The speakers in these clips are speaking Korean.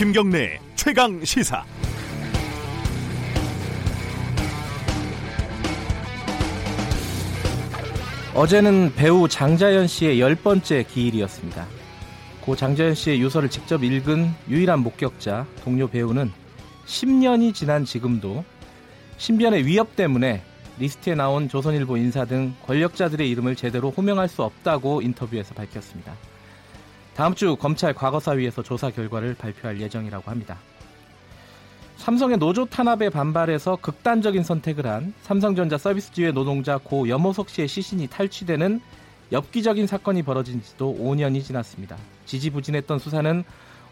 김경래 최강 시사. 어제는 배우 장자연 씨의 열 번째 기일이었습니다. 고 장자연 씨의 유서를 직접 읽은 유일한 목격자 동료 배우는 10년이 지난 지금도 신변의 위협 때문에 리스트에 나온 조선일보 인사 등 권력자들의 이름을 제대로 호명할 수 없다고 인터뷰에서 밝혔습니다. 다음 주 검찰 과거사위에서 조사 결과를 발표할 예정이라고 합니다. 삼성의 노조 탄압에 반발해서 극단적인 선택을 한 삼성전자 서비스지회 노동자 고 염호석 씨의 시신이 탈취되는 엽기적인 사건이 벌어진 지도 5년이 지났습니다. 지지부진했던 수사는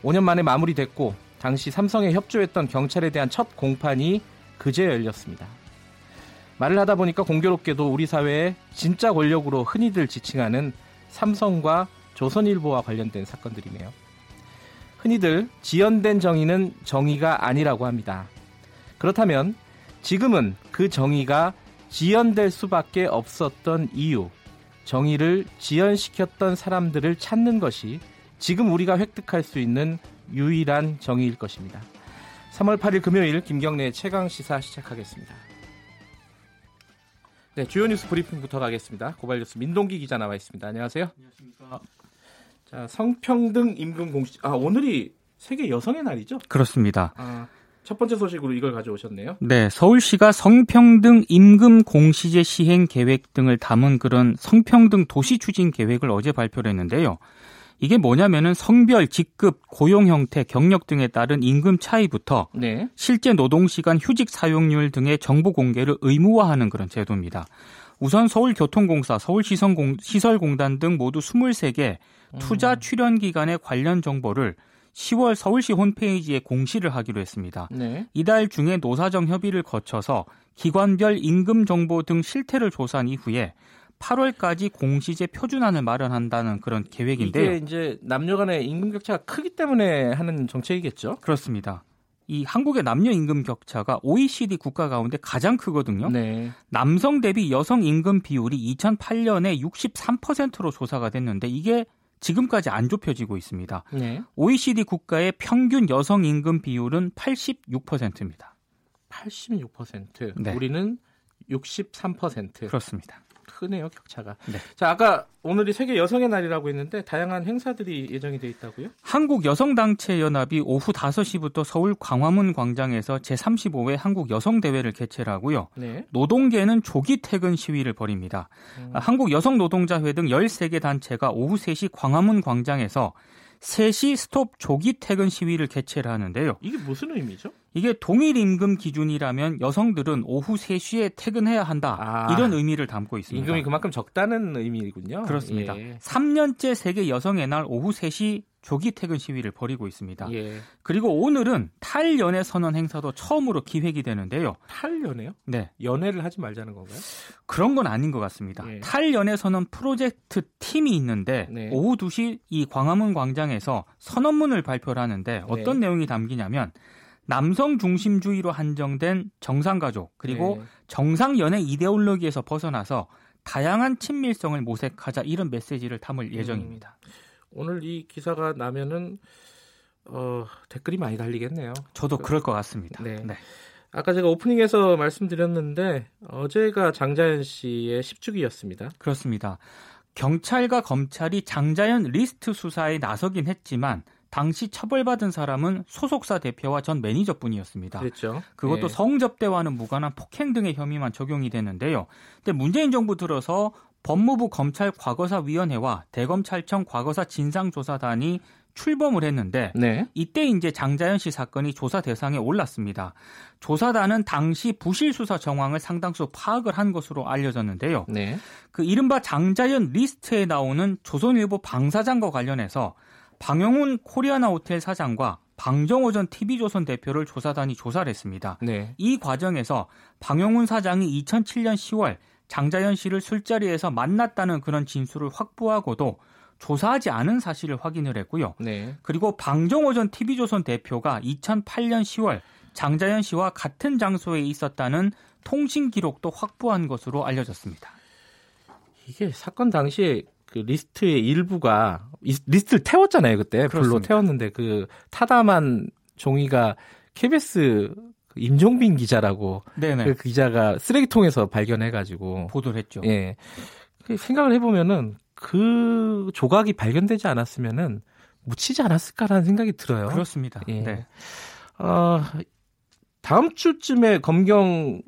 5년 만에 마무리됐고 당시 삼성에 협조했던 경찰에 대한 첫 공판이 그제 열렸습니다. 말을 하다 보니까 공교롭게도 우리 사회의 진짜 권력으로 흔히들 지칭하는 삼성과 조선일보와 관련된 사건들이네요. 흔히들 지연된 정의는 정의가 아니라고 합니다. 그렇다면 지금은 그 정의가 지연될 수밖에 없었던 이유, 정의를 지연시켰던 사람들을 찾는 것이 지금 우리가 획득할 수 있는 유일한 정의일 것입니다. 3월 8일 금요일 김경래 최강 시사 시작하겠습니다. 네, 주요 뉴스 브리핑부터 가겠습니다. 고발 뉴스 민동기 기자 나와 있습니다. 안녕하세요. 안녕하십니까. 자, 성평등 임금 공시. 아, 오늘이 세계 여성의 날이죠? 그렇습니다. 아, 첫 번째 소식으로 이걸 가져오셨네요. 네, 서울시가 성평등 임금 공시제 시행 계획 등을 담은 그런 성평등 도시 추진 계획을 어제 발표를 했는데요. 이게 뭐냐면은 성별, 직급, 고용 형태, 경력 등에 따른 임금 차이부터 네. 실제 노동 시간, 휴직 사용률 등의 정보 공개를 의무화하는 그런 제도입니다. 우선 서울교통공사, 서울시설공단 등 모두 23개 투자 음. 출연 기관의 관련 정보를 10월 서울시 홈페이지에 공시를 하기로 했습니다. 네. 이달 중에 노사정 협의를 거쳐서 기관별 임금 정보 등 실태를 조사한 이후에 8월까지 공시제 표준안을 마련한다는 그런 계획인데요. 이게 이제 남녀 간의 임금 격차가 크기 때문에 하는 정책이겠죠? 그렇습니다. 이 한국의 남녀 임금 격차가 OECD 국가 가운데 가장 크거든요. 네. 남성 대비 여성 임금 비율이 2008년에 63%로 조사가 됐는데 이게 지금까지 안 좁혀지고 있습니다. 네. OECD 국가의 평균 여성 임금 비율은 86%입니다. 86%. 네. 우리는 63%. 그렇습니다. 크네요 격차가. 네. 자 아까 오늘이 세계 여성의 날이라고 했는데 다양한 행사들이 예정이 돼 있다고요? 한국 여성단체 연합이 오후 5시부터 서울 광화문 광장에서 제35회 한국 여성 대회를 개최를 하고요. 네. 노동계는 조기 퇴근 시위를 벌입니다. 음. 한국 여성 노동자회 등 13개 단체가 오후 3시 광화문 광장에서 3시 스톱 조기 퇴근 시위를 개최를 하는데요. 이게 무슨 의미죠? 이게 동일 임금 기준이라면 여성들은 오후 3시에 퇴근해야 한다. 아, 이런 의미를 담고 있습니다. 임금이 그만큼 적다는 의미군요. 그렇습니다. 예. 3년째 세계 여성의 날 오후 3시 조기 퇴근 시위를 벌이고 있습니다. 예. 그리고 오늘은 탈연애 선언 행사도 처음으로 기획이 되는데요. 탈연애요? 네. 연애를 하지 말자는 건가요? 그런 건 아닌 것 같습니다. 예. 탈연애 선언 프로젝트 팀이 있는데 네. 오후 2시 이 광화문 광장에서 선언문을 발표를 하는데 어떤 네. 내용이 담기냐면 남성 중심주의로 한정된 정상가족 그리고 네. 정상 연애 이데올로기에서 벗어나서 다양한 친밀성을 모색하자 이런 메시지를 담을 예정입니다. 음, 오늘 이 기사가 나면은 어, 댓글이 많이 달리겠네요. 저도 그, 럴 것 같습니다. 네. 네. 아까 제가 오프닝에서 말씀드렸는데 어제가 장자연 씨의 10주기였습니다. 그렇습니다. 경찰과 검찰이 장자연 리스트 수사에 나서긴 했지만 당시 처벌받은 사람은 소속사 대표와 전 매니저뿐이었습니다. 그렇죠. 그것도 네. 성접대와는 무관한 폭행 등의 혐의만 적용이 되는데요. 근데 문재인 정부 들어서 법무부 검찰 과거사위원회와 대검찰청 과거사 진상조사단이 출범을 했는데 네. 이때 이제 장자연 씨 사건이 조사 대상에 올랐습니다. 조사단은 당시 부실 수사 정황을 상당수 파악을 한 것으로 알려졌는데요. 네. 그 이른바 장자연 리스트에 나오는 조선일보 방사장과 관련해서 방용훈 코리아나 호텔 사장과 방정오 전 TV조선 대표를 조사단이 조사를 했습니다. 네. 이 과정에서 방용훈 사장이 2007년 10월 장자연 씨를 술자리에서 만났다는 그런 진술을 확보하고도 조사하지 않은 사실을 확인을 했고요. 네. 그리고 방정오 전 TV조선 대표가 2008년 10월 장자연 씨와 같은 장소에 있었다는 통신 기록도 확보한 것으로 알려졌습니다. 이게 사건 당시에 그 리스트의 일부가 리스트를 태웠잖아요 그때 그렇습니다. 불로 태웠는데 그 타다만 종이가 KBS 임종빈 기자라고 네네. 그 기자가 쓰레기통에서 발견해가지고 보도를 했죠. 예. 그 생각을 해보면은 그 조각이 발견되지 않았으면은 묻히지 않았을까라는 생각이 들어요. 그렇습니다. 예. 네. 어, 다음 주쯤에 검경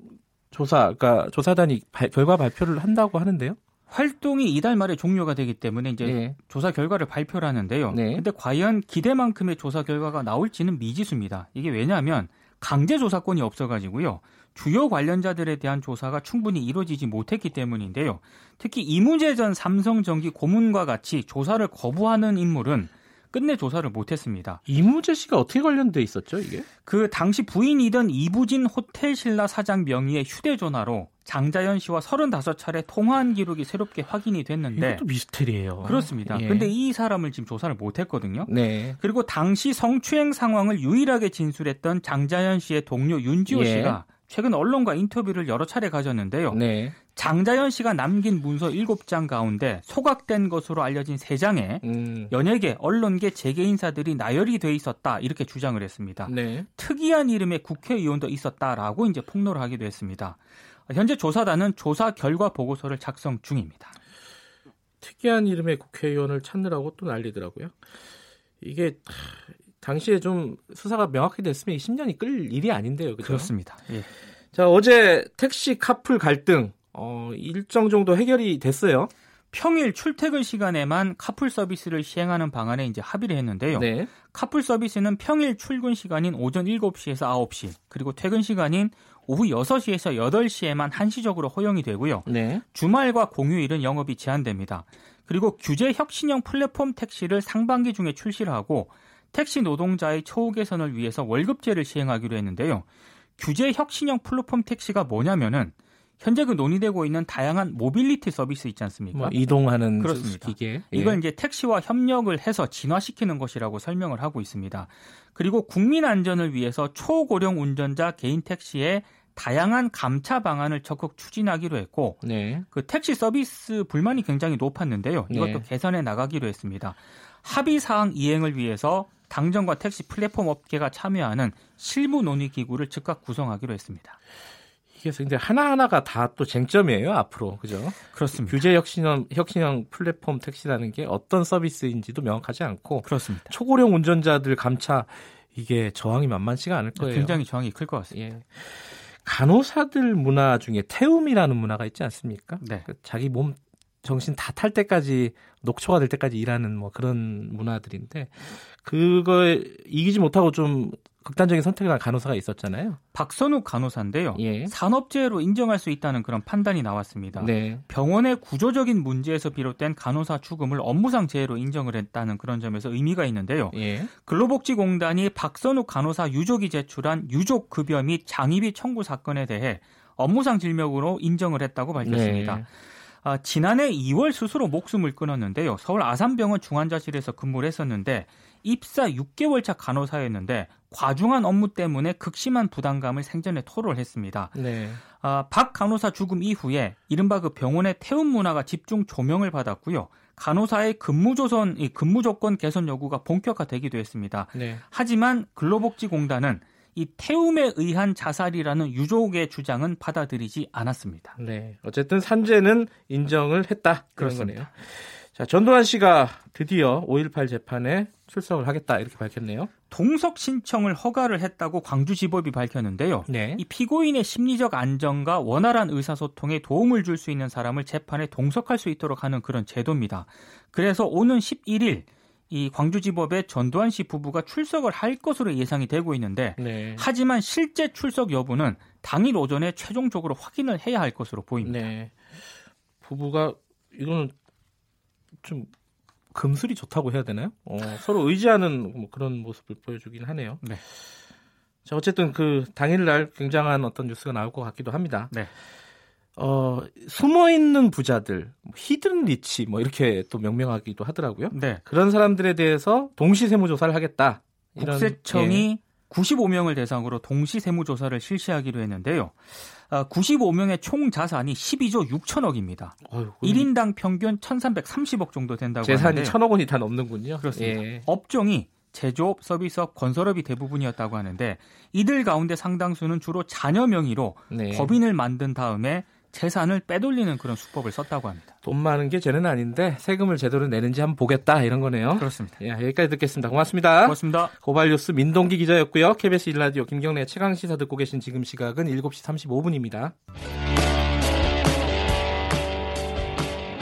조사, 그러니까 조사단이 발, 결과 발표를 한다고 하는데요. 활동이 이달 말에 종료가 되기 때문에 이제 네. 조사 결과를 발표를 하는데요. 네. 근데 과연 기대만큼의 조사 결과가 나올지는 미지수입니다. 이게 왜냐하면 강제 조사권이 없어가지고요. 주요 관련자들에 대한 조사가 충분히 이루어지지 못했기 때문인데요. 특히 이무재 전 삼성전기 고문과 같이 조사를 거부하는 인물은 끝내 조사를 못했습니다. 이무재 씨가 어떻게 관련돼 있었죠, 이게? 그 당시 부인이던 이부진 호텔 신라 사장 명의의 휴대전화로 장자연 씨와 35차례 통화한 기록이 새롭게 확인이 됐는데 이것도 미스테리예요. 그렇습니다. 예. 근데 이 사람을 지금 조사를 못 했거든요. 네. 그리고 당시 성추행 상황을 유일하게 진술했던 장자연 씨의 동료 윤지호 예. 씨가 최근 언론과 인터뷰를 여러 차례 가졌는데요. 네. 장자연 씨가 남긴 문서 7장 가운데 소각된 것으로 알려진 3장에 음. 연예계, 언론계, 재계 인사들이 나열이 돼 있었다 이렇게 주장을 했습니다. 네. 특이한 이름의 국회의원도 있었다라고 이제 폭로를 하기도 했습니다. 현재 조사단은 조사 결과 보고서를 작성 중입니다. 특이한 이름의 국회의원을 찾느라고 또 난리더라고요. 이게 당시에 좀 수사가 명확히 됐으면 10년이 끌 일이 아닌데요. 그죠? 그렇습니다. 예. 자, 어제 택시 카풀 갈등 어, 일정 정도 해결이 됐어요. 평일 출퇴근 시간에만 카풀 서비스를 시행하는 방안에 이제 합의를 했는데요. 네. 카풀 서비스는 평일 출근 시간인 오전 7시에서 9시, 그리고 퇴근 시간인 오후 6시에서 8시에만 한시적으로 허용이 되고요. 네. 주말과 공휴일은 영업이 제한됩니다. 그리고 규제 혁신형 플랫폼 택시를 상반기 중에 출시를 하고 택시 노동자의 처우 개선을 위해서 월급제를 시행하기로 했는데요. 규제 혁신형 플랫폼 택시가 뭐냐면은 현재 그 논의되고 있는 다양한 모빌리티 서비스 있지 않습니까? 뭐 이동하는 그렇습니다. 기계. 예. 이걸 이제 택시와 협력을 해서 진화시키는 것이라고 설명을 하고 있습니다. 그리고 국민 안전을 위해서 초고령 운전자 개인 택시에 다양한 감차 방안을 적극 추진하기로 했고 네. 그 택시 서비스 불만이 굉장히 높았는데요. 이것도 네. 개선해 나가기로 했습니다. 합의 사항 이행을 위해서 당정과 택시 플랫폼 업계가 참여하는 실무 논의 기구를 즉각 구성하기로 했습니다. 이게 근데 하나하나가 다 또 쟁점이에요, 앞으로. 그죠? 그렇습니다. 규제 혁신형, 혁신형 플랫폼 택시라는 게 어떤 서비스인지도 명확하지 않고. 그렇습니다. 초고령 운전자들 감차, 이게 저항이 만만치가 않을 거예요. 굉장히 저항이 클 것 같습니다. 예. 간호사들 문화 중에 태움이라는 문화가 있지 않습니까? 네. 그 자기 몸 정신 다 탈 때까지 녹초가 될 때까지 일하는 뭐 그런 문화들인데 그거에 이기지 못하고 좀 극단적인 선택을 한 간호사가 있었잖아요. 박선욱 간호사인데요. 예. 산업재해로 인정할 수 있다는 그런 판단이 나왔습니다. 네. 병원의 구조적인 문제에서 비롯된 간호사 죽음을 업무상 재해로 인정을 했다는 그런 점에서 의미가 있는데요. 예. 근로복지공단이 박선욱 간호사 유족이 제출한 유족 급여 및 장의비 청구 사건에 대해 업무상 질명으로 인정을 했다고 밝혔습니다. 네. 아, 지난해 2월 스스로 목숨을 끊었는데요. 서울 아산병원 중환자실에서 근무를 했었는데 입사 6개월 차 간호사였는데 과중한 업무 때문에 극심한 부담감을 생전에 토로를 했습니다. 네. 아, 박 간호사 죽음 이후에 이른바 그 병원의 태움 문화가 집중 조명을 받았고요. 간호사의 근무 조선, 근무 조건 개선 요구가 본격화되기도 했습니다. 네. 하지만 근로복지공단은 이 태움에 의한 자살이라는 유족의 주장은 받아들이지 않았습니다. 네. 어쨌든 산재는 인정을 했다. 그런 거네요. 자, 전두환 씨가 드디어 5.18 재판에 출석을 하겠다 이렇게 밝혔네요. 동석 신청을 허가를 했다고 광주지법이 밝혔는데요. 네. 이 피고인의 심리적 안정과 원활한 의사소통에 도움을 줄 수 있는 사람을 재판에 동석할 수 있도록 하는 그런 제도입니다. 그래서 오는 11일 이 광주지법에 전두환 씨 부부가 출석을 할 것으로 예상이 되고 있는데 네. 하지만 실제 출석 여부는 당일 오전에 최종적으로 확인을 해야 할 것으로 보입니다. 네. 부부가 이거는 좀 금슬이 좋다고 해야 되나요? 어, 서로 의지하는 뭐 그런 모습을 보여주긴 하네요. 네. 자 어쨌든 그 당일날 굉장한 어떤 뉴스가 나올 것 같기도 합니다. 네. 어, 숨어 있는 부자들, 뭐 hidden rich 뭐 이렇게 또 명명하기도 하더라고요. 네. 그런 사람들에 대해서 동시 세무 조사를 하겠다. 이런, 국세청이 예. 95명을 대상으로 동시 세무 조사를 실시하기로 했는데요. 95명의 아, 총 자산이 12조 6천억입니다. 어휴, 1인당 평균 1,330억 정도 된다고 재산이 하는데요. 1천억 원이 다 넘는군요. 그렇습니다. 예. 업종이 제조업, 서비스업, 건설업이 대부분이었다고 하는데 이들 가운데 상당수는 주로 자녀 명의로 네. 법인을 만든 다음에 재산을 빼돌리는 그런 수법을 썼다고 합니다. 돈 많은 게 죄는 아닌데 세금을 제대로 내는지 한번 보겠다 이런 거네요. 그렇습니다. 예, 여기까지 듣겠습니다. 고맙습니다. 고맙습니다. 고발뉴스 민동기 기자였고요. KBS 일라디오 김경래 최강 시사 듣고 계신 지금 시각은 7시 35분입니다.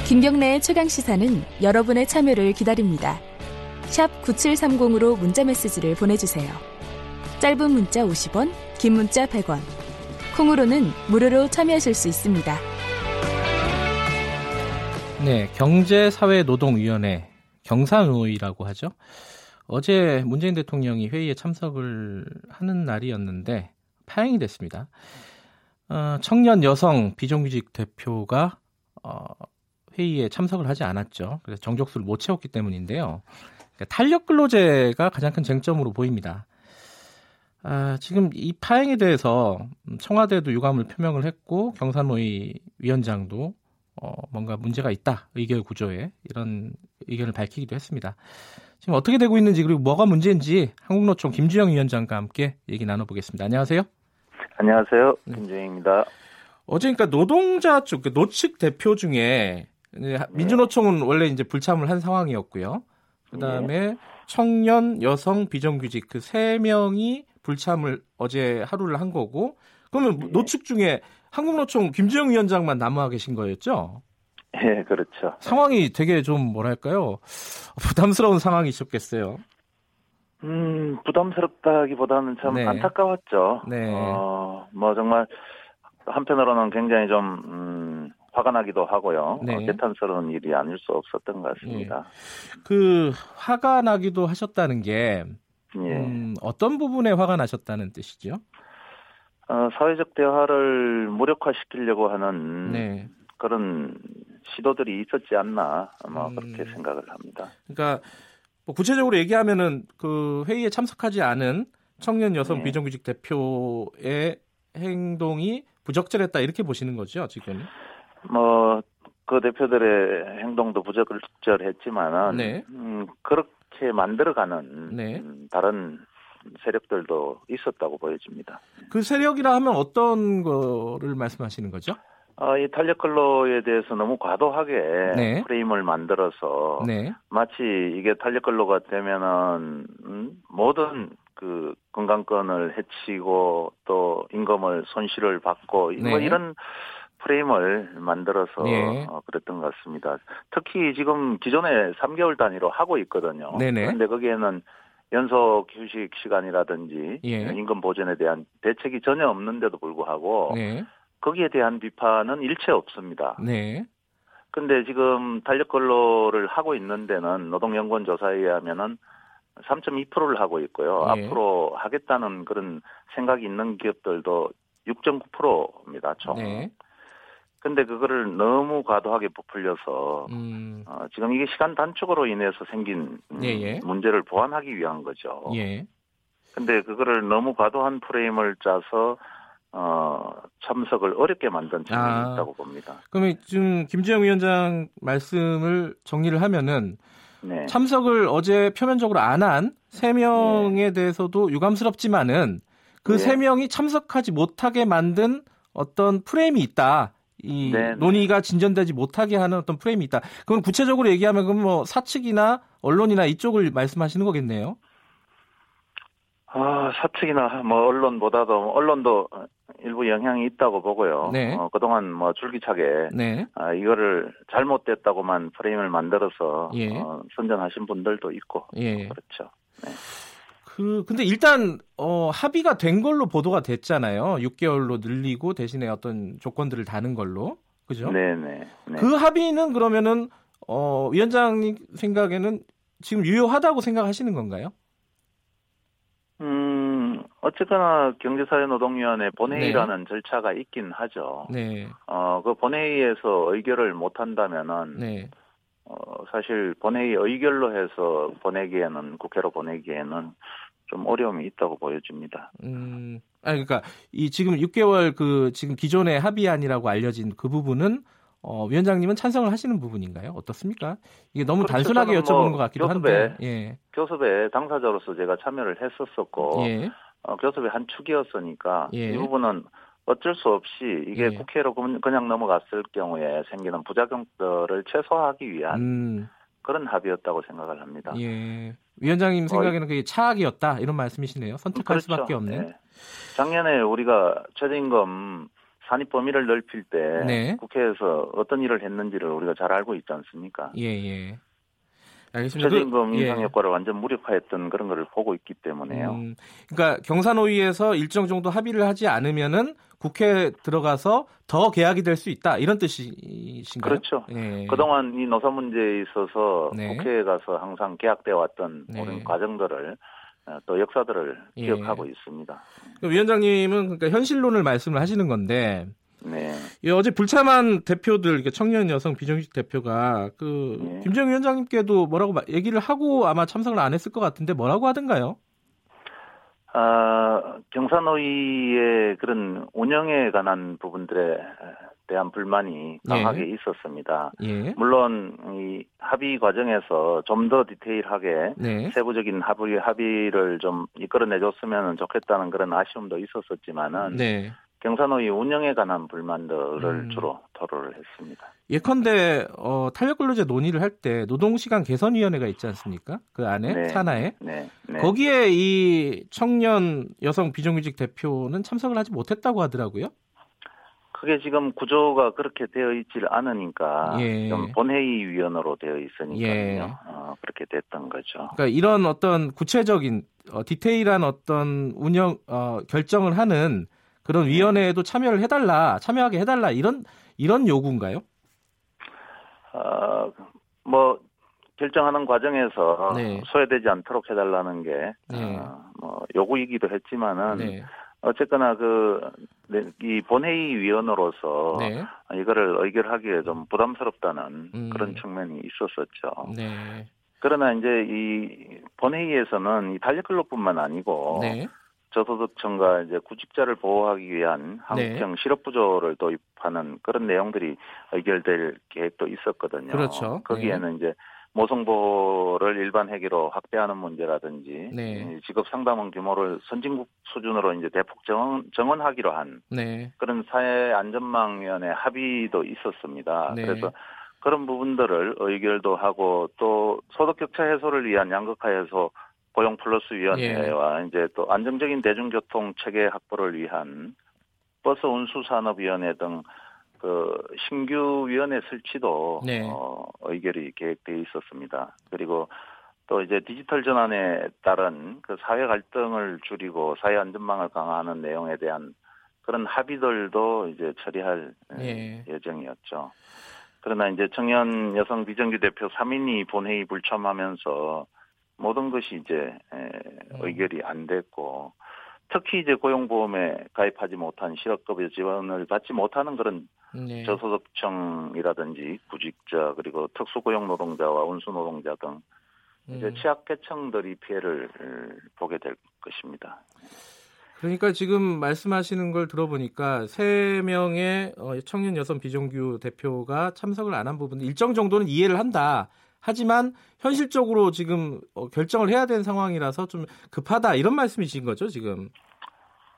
김경래의 최강 시사는 여러분의 참여를 기다립니다. 샵 9730으로 문자 메시지를 보내주세요. 짧은 문자 50원, 긴 문자 100원. 콩으로는 무료로 참여하실 수 있습니다. 네, 경제사회노동위원회 경사노위라고 하죠. 어제 문재인 대통령이 회의에 참석을 하는 날이었는데 파행이 됐습니다. 어, 청년 여성 비정규직 대표가 어, 회의에 참석을 하지 않았죠. 그래서 정족수를 못 채웠기 때문인데요. 그러니까 탄력 근로제가 가장 큰 쟁점으로 보입니다. 아, 지금 이 파행에 대해서 청와대도 유감을 표명을 했고 경산노위 위원장도 어, 뭔가 문제가 있다 의결 구조에 이런 의견을 밝히기도 했습니다. 지금 어떻게 되고 있는지 그리고 뭐가 문제인지 한국노총 김주영 위원장과 함께 얘기 나눠보겠습니다. 안녕하세요. 안녕하세요. 네. 김주영입니다. 어제 그러니까 노동자 쪽그 노측 대표 중에 민주노총은 원래 이제 불참을 한 상황이었고요. 그다음에 네. 청년, 여성, 비정규직 그 세 명이 불참을 어제 하루를 한 거고 그러면 네. 노측 중에 한국노총 김주영 위원장만 남아 계신 거였죠? 예, 그렇죠. 상황이 되게 좀 뭐랄까요 부담스러운 상황이셨겠어요. 음, 부담스럽다기보다는 참 네. 안타까웠죠. 네. 어, 뭐 정말 한편으로는 굉장히 좀 음, 화가 나기도 하고요. 네. 어, 개탄스러운 일이 아닐 수 없었던 것 같습니다. 예. 그 화가 나기도 하셨다는 게 예. 음, 어떤 부분에 화가 나셨다는 뜻이죠? 어, 사회적 대화를 무력화시키려고 하는 네. 그런 시도들이 있었지 않나 아마 음. 그렇게 생각을 합니다. 그러니까 뭐 구체적으로 얘기하면은 그 회의에 참석하지 않은 청년 여성 네. 비정규직 대표의 행동이 부적절했다 이렇게 보시는 거죠 지금? 뭐그 대표들의 행동도 부적절했지만은 네. 음, 그렇게 만들어가는 네. 음, 다른 세력들도 있었다고 보여집니다. 그 세력이라 하면 어떤 거를 말씀하시는 거죠? 어, 이 탄력 근로에 대해서 너무 과도하게 네. 프레임을 만들어서 네. 마치 이게 탄력 근로가 되면은 음, 모든 그 건강권을 해치고 또 임금을 손실을 받고 네. 뭐 이런 프레임을 만들어서 예. 어, 그랬던 것 같습니다. 특히 지금 기존에 3개월 단위로 하고 있거든요. 네네. 그런데 거기에는 연속 휴식 시간이라든지 예. 임금 보전에 대한 대책이 전혀 없는데도 불구하고 네. 거기에 대한 비판은 일체 없습니다. 네. 근데 지금 탄력 근로를 하고 있는 데는 노동연구원 조사에 의하면은 3.2%를 하고 있고요. 네. 앞으로 하겠다는 그런 생각이 있는 기업들도 6.9%입니다. 총. 네. 근데 그거를 너무 과도하게 부풀려서 음. 어, 지금 이게 시간 단축으로 인해서 생긴 음, 예, 예. 문제를 보완하기 위한 거죠. 예. 근데 그거를 너무 과도한 프레임을 짜서 어, 참석을 어렵게 만든 측면이 아, 있다고 봅니다. 그러면 지금 김재영 위원장 말씀을 정리를 하면은 네. 참석을 어제 표면적으로 안 한 세 명에 네. 대해서도 유감스럽지만은 그세 네. 명이 참석하지 못하게 만든 어떤 프레임이 있다. 이 네, 네. 논의가 진전되지 못하게 하는 어떤 프레임이 있다. 그건 구체적으로 얘기하면 그럼 뭐 사측이나 언론이나 이쪽을 말씀하시는 거겠네요. 아, 사측이나 뭐 언론보다도 언론도 일부 영향이 있다고 보고요. 네. 어, 그동안 뭐 줄기차게 네. 아, 이거를 잘못됐다고만 프레임을 만들어서 예. 어, 선전하신 분들도 있고 예. 그렇죠. 네. 그 근데 일단 어 합의가 된 걸로 보도가 됐잖아요. 6개월로 늘리고 대신에 어떤 조건들을 다는 걸로. 그죠? 네, 네. 네. 그 합의는 그러면은 어 위원장님 생각에는 지금 유효하다고 생각하시는 건가요? 음, 어쨌거나 경제사회노동위원회 본회의라는 네. 절차가 있긴 하죠. 네. 어, 그 본회의에서 의결을 못 한다면은 네. 어, 사실 본회의 의결로 해서 보내기에는 국회로 보내기에는 좀 어려움이 있다고 보여집니다. 음, 아 그러니까 이 지금 6개월 그 지금 기존의 합의안이라고 알려진 그 부분은 어, 위원장님은 찬성을 하시는 부분인가요? 어떻습니까? 이게 너무 그렇죠. 단순하게 여쭤보는 뭐 것 같기도 교섭에, 한데. 예. 교섭에 당사자로서 제가 참여를 했었었고 예. 어, 교섭의 한 축이었으니까 예. 이 부분은 어쩔 수 없이 이게 예. 국회로 그냥 넘어갔을 경우에 생기는 부작용들을 최소화하기 위한 음. 그런 합의였다고 생각을 합니다. 예. 위원장님 어, 생각에는 그게 차악이었다 이런 말씀이시네요. 선택할 그렇죠. 수밖에 없는. 네. 작년에 우리가 최저임금 산입 범위를 넓힐 때 네. 국회에서 어떤 일을 했는지를 우리가 잘 알고 있지 않습니까? 예, 예. 알겠습니다. 최저임금 그, 인상 예. 효과를 완전 무력화했던 그런 거를 보고 있기 때문에요. 음, 그러니까 경산호위에서 일정 정도 합의를 하지 않으면은 국회에 들어가서 더 개혁이 될 수 있다 이런 뜻이신가요? 그렇죠. 예. 그동안 이 노사 문제에 있어서 네. 국회에 가서 항상 개혁돼 왔던 네. 모든 과정들을 어, 또 역사들을 예. 기억하고 있습니다. 위원장님은 그러니까 현실론을 말씀을 하시는 건데 네. 예, 어제 불참한 대표들, 청년 여성 비정규직 대표가 그 네. 김정희 위원장님께도 뭐라고 얘기를 하고 아마 참석을 안 했을 것 같은데 뭐라고 하던가요? 아, 경산호위의 그런 운영에 관한 부분들에 대한 불만이 강하게 예. 있었습니다. 예. 물론 이 합의 과정에서 좀 더 디테일하게 네. 세부적인 합의 합의를 좀 이끌어내 줬으면 좋겠다는 그런 아쉬움도 있었었지만은 네. 경산호위 운영에 관한 불만들을 음. 주로 토로를 했습니다. 예컨대 어, 탄력근로제 논의를 할 때 노동시간 개선위원회가 있지 않습니까? 그 안에 네. 산하에 네. 네. 거기에 이 청년 여성 비정규직 대표는 참석을 하지 못했다고 하더라고요. 그게 지금 구조가 그렇게 되어 있질 않으니까 예. 좀 본회의 위원으로 되어 있으니까요. 예. 어, 그렇게 됐던 거죠. 그러니까 이런 어떤 구체적인 어, 디테일한 어떤 운영 어, 결정을 하는 그런 네. 위원회에도 참여를 해달라, 참여하게 해달라 이런 이런 요구인가요? 어, 뭐 결정하는 과정에서 네. 소외되지 않도록 해달라는 게이 네. 어, 뭐 요구이기도 했지만은 네. 어쨌거나 그이 네, 본회의 위원으로서 네. 이거를 의결하기에 좀 부담스럽다는 음. 그런 측면이 있었었죠. 네. 그러나 이제 이 본회의에서는 이 달력근로뿐만 아니고 네. 저소득층과 이제 구직자를 보호하기 위한 한국형 네. 실업부조를 도입하는 그런 내용들이 의결될 계획도 있었거든요. 그렇죠. 거기에는 네. 이제 모성보호를 일반 회계로 확대하는 문제라든지 네. 직업 상담원 규모를 선진국 수준으로 이제 대폭 정원, 정원하기로 한 네. 그런 사회 안전망면의 합의도 있었습니다. 네. 그래서 그런 부분들을 의결도 하고 또 소득 격차 해소를 위한 양극화 해소 고용 플러스 위원회와 예. 이제 또 안정적인 대중교통 체계 확보를 위한 버스 운수 산업 위원회 등 그 신규 위원회 설치도 네. 어, 의결이 계획되어 있었습니다. 그리고 또 이제 디지털 전환에 따른 그 사회 갈등을 줄이고 사회 안전망을 강화하는 내용에 대한 그런 합의들도 이제 처리할 예. 예정이었죠. 그러나 이제 청년 여성 비정규 대표 3인이 본회의 불참하면서 모든 것이 이제 음. 의결이 안 됐고 특히 이제 고용보험에 가입하지 못한 실업급여 지원을 받지 못하는 그런 네. 저소득층이라든지 구직자 그리고 특수고용 노동자와 운수 노동자 등 이제 음. 취약계층들이 피해를 보게 될 것입니다. 그러니까 지금 말씀하시는 걸 들어보니까 세 명의 어, 청년 여성 비정규 대표가 참석을 안 한 부분 일정 정도는 이해를 한다. 하지만 현실적으로 지금 어, 결정을 해야 되는 상황이라서 좀 급하다 이런 말씀이신 거죠 지금?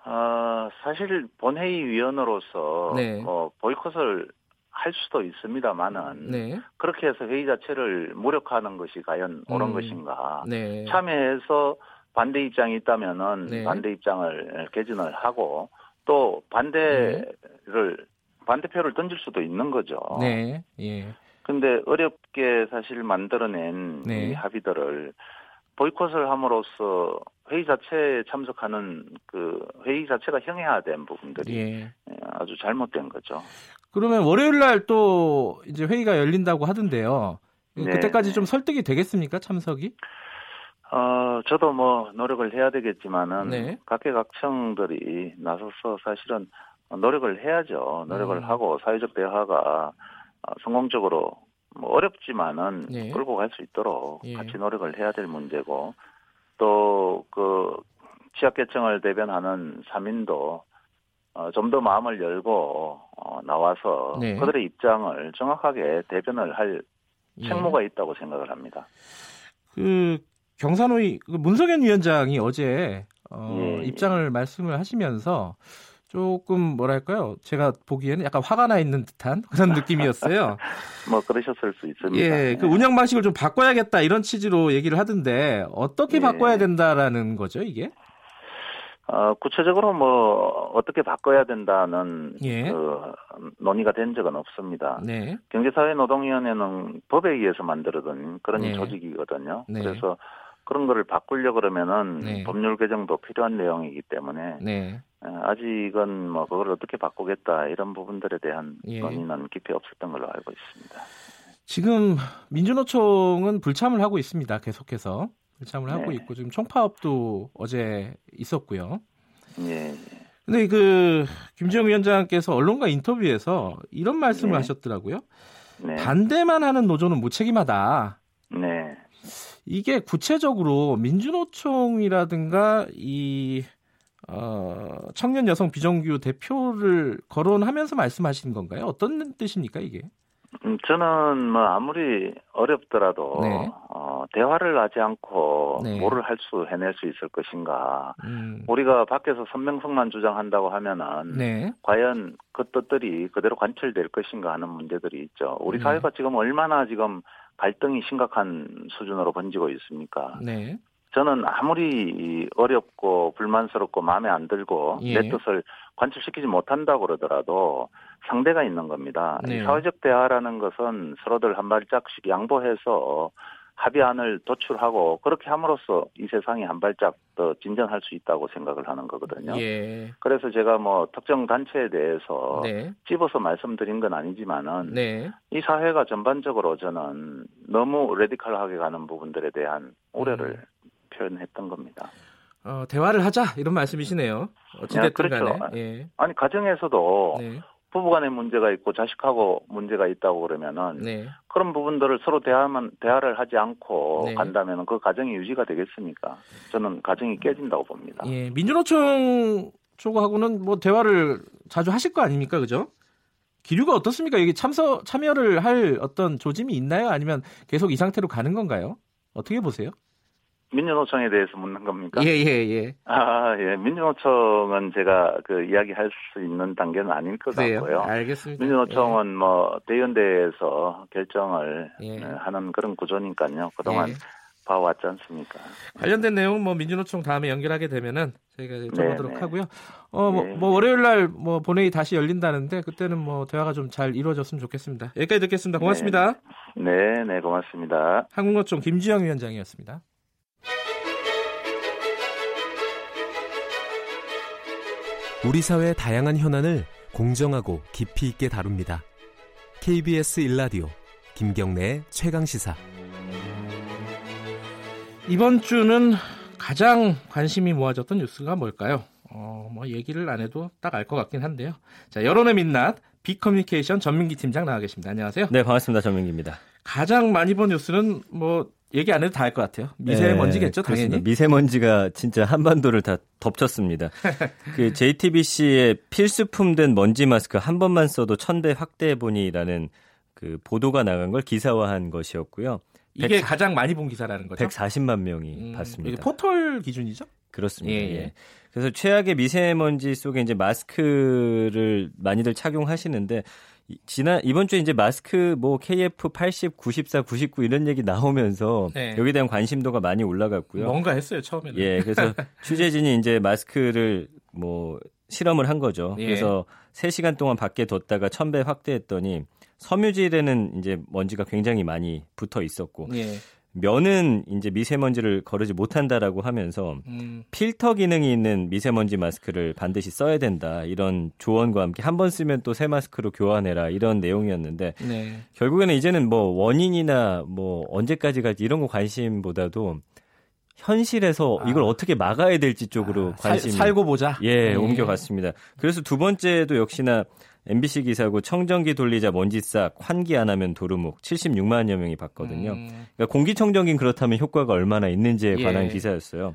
어, 사실 본회의 위원으로서 네. 어, 보이콧을 할 수도 있습니다만은 네. 그렇게 해서 회의 자체를 무력화하는 것이 과연 옳은 음. 것인가? 네. 참여해서 반대 입장이 있다면은 네. 반대 입장을 개진을 하고 또 반대를 네. 반대표를 던질 수도 있는 거죠. 네. 예. 근데 어렵게 사실 만들어낸 네. 이 합의들을 보이콧을 함으로써 회의 자체에 참석하는 그 회의 자체가 형해화된 부분들이 예. 예. 아주 잘못된 거죠. 그러면 월요일 날 또 이제 회의가 열린다고 하던데요. 네. 그때까지 좀 설득이 되겠습니까 참석이? 어 저도 뭐 노력을 해야 되겠지만은 네. 각계각층들이 나서서 사실은 노력을 해야죠. 노력을 음. 하고 사회적 대화가 어, 성공적으로 뭐 어렵지만은 예. 끌고 갈 수 있도록 예. 같이 노력을 해야 될 문제고 또 그 취약계층을 대변하는 사민도 어, 좀 더 마음을 열고 어, 나와서 네. 그들의 입장을 정확하게 대변을 할 예. 책무가 예. 있다고 생각을 합니다. 그 경산호의 그 문석현 위원장이 어제 어, 예. 입장을 말씀을 하시면서 조금 뭐랄까요? 제가 보기에는 약간 화가 나 있는 듯한 그런 느낌이었어요. 뭐 그러셨을 수 있습니다. 예, 그 운영 방식을 좀 바꿔야겠다 이런 취지로 얘기를 하던데 어떻게 예. 바꿔야 된다라는 거죠, 이게? 어, 구체적으로 뭐 어떻게 바꿔야 된다는 예. 그 논의가 된 적은 없습니다. 네. 경제사회노동위원회는 법에 의해서 만들어둔 그런 네. 조직이거든요. 네. 그래서 그런 거를 바꾸려 그러면은 네. 법률 개정도 필요한 내용이기 때문에 네. 아직은 뭐 그걸 어떻게 바꾸겠다 이런 부분들에 대한 예. 논의는 깊이 없었던 걸로 알고 있습니다. 지금 민주노총은 불참을 하고 있습니다. 계속해서 불참을 하고 네. 있고 지금 총파업도 어제 있었고요. 예. 근데 그 김지영 위원장께서 언론과 인터뷰에서 이런 말씀을 네. 하셨더라고요. 네. 반대만 하는 노조는 무책임하다. 네. 이게 구체적으로 민주노총이라든가 이 어, 청년 여성 비정규 대표를 거론하면서 말씀하시는 건가요? 어떤 뜻입니까 이게? 음, 저는 뭐 아무리 어렵더라도 네. 어, 대화를 하지 않고 네. 뭐를 할 수 해낼 수 있을 것인가. 음. 우리가 밖에서 선명성만 주장한다고 하면은 네. 과연 그 뜻들이 그대로 관철될 것인가 하는 문제들이 있죠. 우리 네. 사회가 지금 얼마나 지금 갈등이 심각한 수준으로 번지고 있습니까? 네. 저는 아무리 어렵고 불만스럽고 마음에 안 들고 예. 내 뜻을 관철시키지 못한다고 그러더라도 상대가 있는 겁니다. 네. 사회적 대화라는 것은 서로들 한 발짝씩 양보해서 합의안을 도출하고 그렇게 함으로써 이 세상이 한 발짝 더 진전할 수 있다고 생각을 하는 거거든요. 예. 그래서 제가 뭐 특정 단체에 대해서 네. 집어서 말씀드린 건 아니지만은 네. 이 사회가 전반적으로 저는 너무 레디컬하게 가는 부분들에 대한 우려를 음. 표현했던 겁니다. 어, 대화를 하자 이런 말씀이시네요. 어찌됐든 네, 그렇죠. 간에. 예. 아니 가정에서도 네. 부부간의 문제가 있고 자식하고 문제가 있다고 그러면은 네. 그런 부분들을 서로 대화만 대화를 하지 않고 네. 간다면 그 가정이 유지가 되겠습니까? 저는 가정이 깨진다고 봅니다. 예, 민주노총 쪽하고는 뭐 대화를 자주 하실 거 아닙니까, 그죠? 기류가 어떻습니까? 여기 참서 참여를 할 어떤 조짐이 있나요? 아니면 계속 이 상태로 가는 건가요? 어떻게 보세요? 민주노총에 대해서 묻는 겁니까? 예, 예, 예. 아, 예. 민주노총은 제가 그 이야기할 수 있는 단계는 아닐 것 그래요? 같고요. 알겠습니다. 민주노총은 예. 뭐 대연대에서 결정을 예. 하는 그런 구조니까요. 그동안 예. 봐왔지 않습니까? 관련된 내용 뭐 민주노총 다음에 연결하게 되면은 저희가 여쭤보도록 네, 네. 하고요. 어, 뭐, 네. 뭐 월요일 날뭐 본회의 다시 열린다는데 그때는 뭐 대화가 좀 잘 이루어졌으면 좋겠습니다. 여기까지 듣겠습니다. 고맙습니다. 네, 네, 고맙습니다. 한국노총 김지영 위원장이었습니다. 우리 사회의 다양한 현안을 공정하고 깊이 있게 다룹니다. KBS 일라디오 김경래의 최강 시사. 이번 주는 가장 관심이 모아졌던 뉴스가 뭘까요? 어, 뭐 얘기를 안 해도 딱 알 것 같긴 한데요. 자, 여론의 민낯 빅커뮤니케이션 전민기 팀장 나와 계십니다. 안녕하세요. 네, 반갑습니다. 전민기입니다. 가장 많이 본 뉴스는 뭐 얘기 안 해도 다 알 것 같아요. 미세먼지겠죠, 네, 당연히. 미세먼지가 진짜 한반도를 다 덮쳤습니다. 그 JTBC의 필수품된 먼지 마스크 한 번만 써도 천 배 확대해 보니라는 그 보도가 나간 걸 기사화한 것이었고요. 이게 100, 가장 많이 본 기사라는 거죠? 140만 명이 음, 봤습니다. 포털 기준이죠? 그렇습니다. 예, 예. 예. 그래서 최악의 미세먼지 속에 이제 마스크를 많이들 착용하시는데 지난 이번 주에 이제 마스크 뭐 KF 80, 94, 99 이런 얘기 나오면서 네. 여기에 대한 관심도가 많이 올라갔고요. 뭔가 했어요 처음에는. 예, 그래서 취재진이 이제 마스크를 뭐 실험을 한 거죠. 예. 그래서 3시간 동안 밖에 뒀다가 1000배 확대했더니 섬유질에는 이제 먼지가 굉장히 많이 붙어 있었고 예. 면은 이제 미세먼지를 거르지 못한다라고 하면서 음. 필터 기능이 있는 미세먼지 마스크를 반드시 써야 된다 이런 조언과 함께 한 번 쓰면 또 새 마스크로 교환해라 이런 내용이었는데 네. 결국에는 이제는 뭐 원인이나 뭐 언제까지 갈지 이런 거 관심보다도 현실에서 아. 이걸 어떻게 막아야 될지 쪽으로 아, 관심 살, 고 보자 예 네. 옮겨갔습니다. 그래서 두 번째도 역시나 MBC 기사고 청정기 돌리자 먼지 싹 환기 안 하면 도루묵 76만여 명이 봤거든요. 음. 그러니까 공기청정기는 그렇다면 효과가 얼마나 있는지에 예. 관한 예. 기사였어요.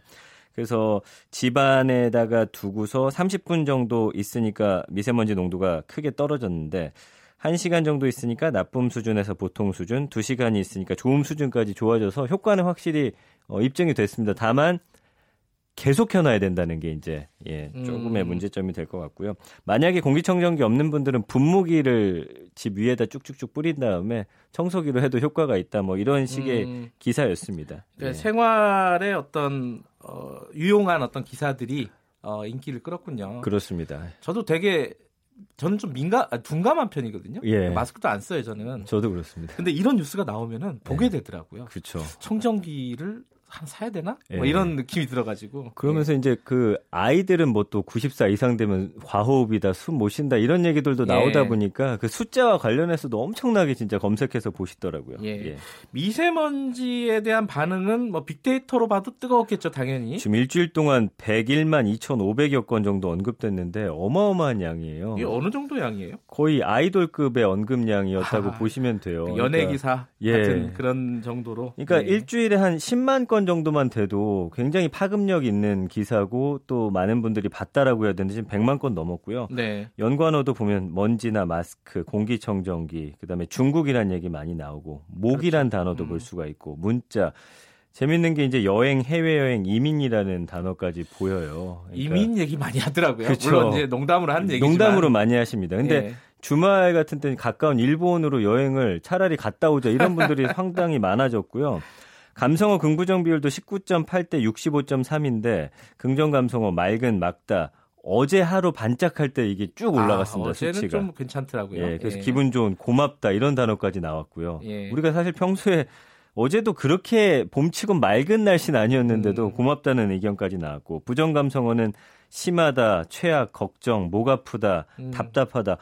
그래서 집안에다가 두고서 30분 정도 있으니까 미세먼지 농도가 크게 떨어졌는데 1시간 정도 있으니까 나쁨 수준에서 보통 수준, 2시간이 있으니까 좋음 수준까지 좋아져서 효과는 확실히 어, 입증이 됐습니다. 다만 계속 켜놔야 된다는 게 이제 예, 조금의 음. 문제점이 될 것 같고요. 만약에 공기청정기 없는 분들은 분무기를 집 위에다 쭉쭉쭉 뿌린 다음에 청소기로 해도 효과가 있다. 뭐 이런 식의 음. 기사였습니다. 그 예. 생활에 어떤 어, 유용한 어떤 기사들이 어, 인기를 끌었군요. 그렇습니다. 저도 되게 저는 좀 민감, 아, 둔감한 편이거든요. 예. 마스크도 안 써요, 저는. 저도 그렇습니다. 근데 이런 뉴스가 나오면은 보게 네. 되더라고요. 그렇죠. 청정기를 한 사야 되나? 예. 뭐 이런 느낌이 들어가지고. 그러면서 예. 이제 그 아이들은 뭐 또 90살 이상 되면 과호흡이다, 숨 못 쉰다 이런 얘기들도 예. 나오다 보니까 그 숫자와 관련해서도 엄청나게 진짜 검색해서 보시더라고요. 예. 예. 미세먼지에 대한 반응은 뭐 빅데이터로 봐도 뜨거웠겠죠, 당연히. 지금 일주일 동안 101만 2,500여 건 정도 언급됐는데 어마어마한 양이에요. 이게 어느 정도 양이에요? 거의 아이돌급의 언급량이었다고 아, 보시면 돼요. 연예 그러니까 기사 그러니까, 같은 그런 정도로. 그러니까 예. 일주일에 한 10만 건 정도만 돼도 굉장히 파급력 있는 기사고 또 많은 분들이 봤다라고 해야 되는데 지금 100만 건 넘었고요. 네. 연관어도 보면 먼지나 마스크, 공기청정기, 그다음에 중국이란 얘기 많이 나오고 목이란 그렇죠. 단어도 음. 볼 수가 있고 문자 재밌는 게 이제 여행, 해외여행, 이민이라는 단어까지 보여요. 그러니까 이민 얘기 많이 하더라고요. 그렇죠. 물론 이제 농담으로 하는 얘기지만 농담으로 많이 하십니다. 근데 예. 주말 같은 때는 가까운 일본으로 여행을 차라리 갔다 오자 이런 분들이 상당히 많아졌고요. 감성어 긍부정 비율도 19.8대 65.3인데 긍정 감성어 맑은 막다 어제 하루 반짝할 때 이게 쭉 아, 올라갔습니다. 아, 어제는 수치가. 좀 괜찮더라고요. 예, 그래서 예. 기분 좋은 고맙다 이런 단어까지 나왔고요. 예. 우리가 사실 평소에 어제도 그렇게 봄치고 맑은 날씨는 아니었는데도 음. 고맙다는 의견까지 나왔고 부정 감성어는 심하다, 최악, 걱정, 목 아프다, 음. 답답하다.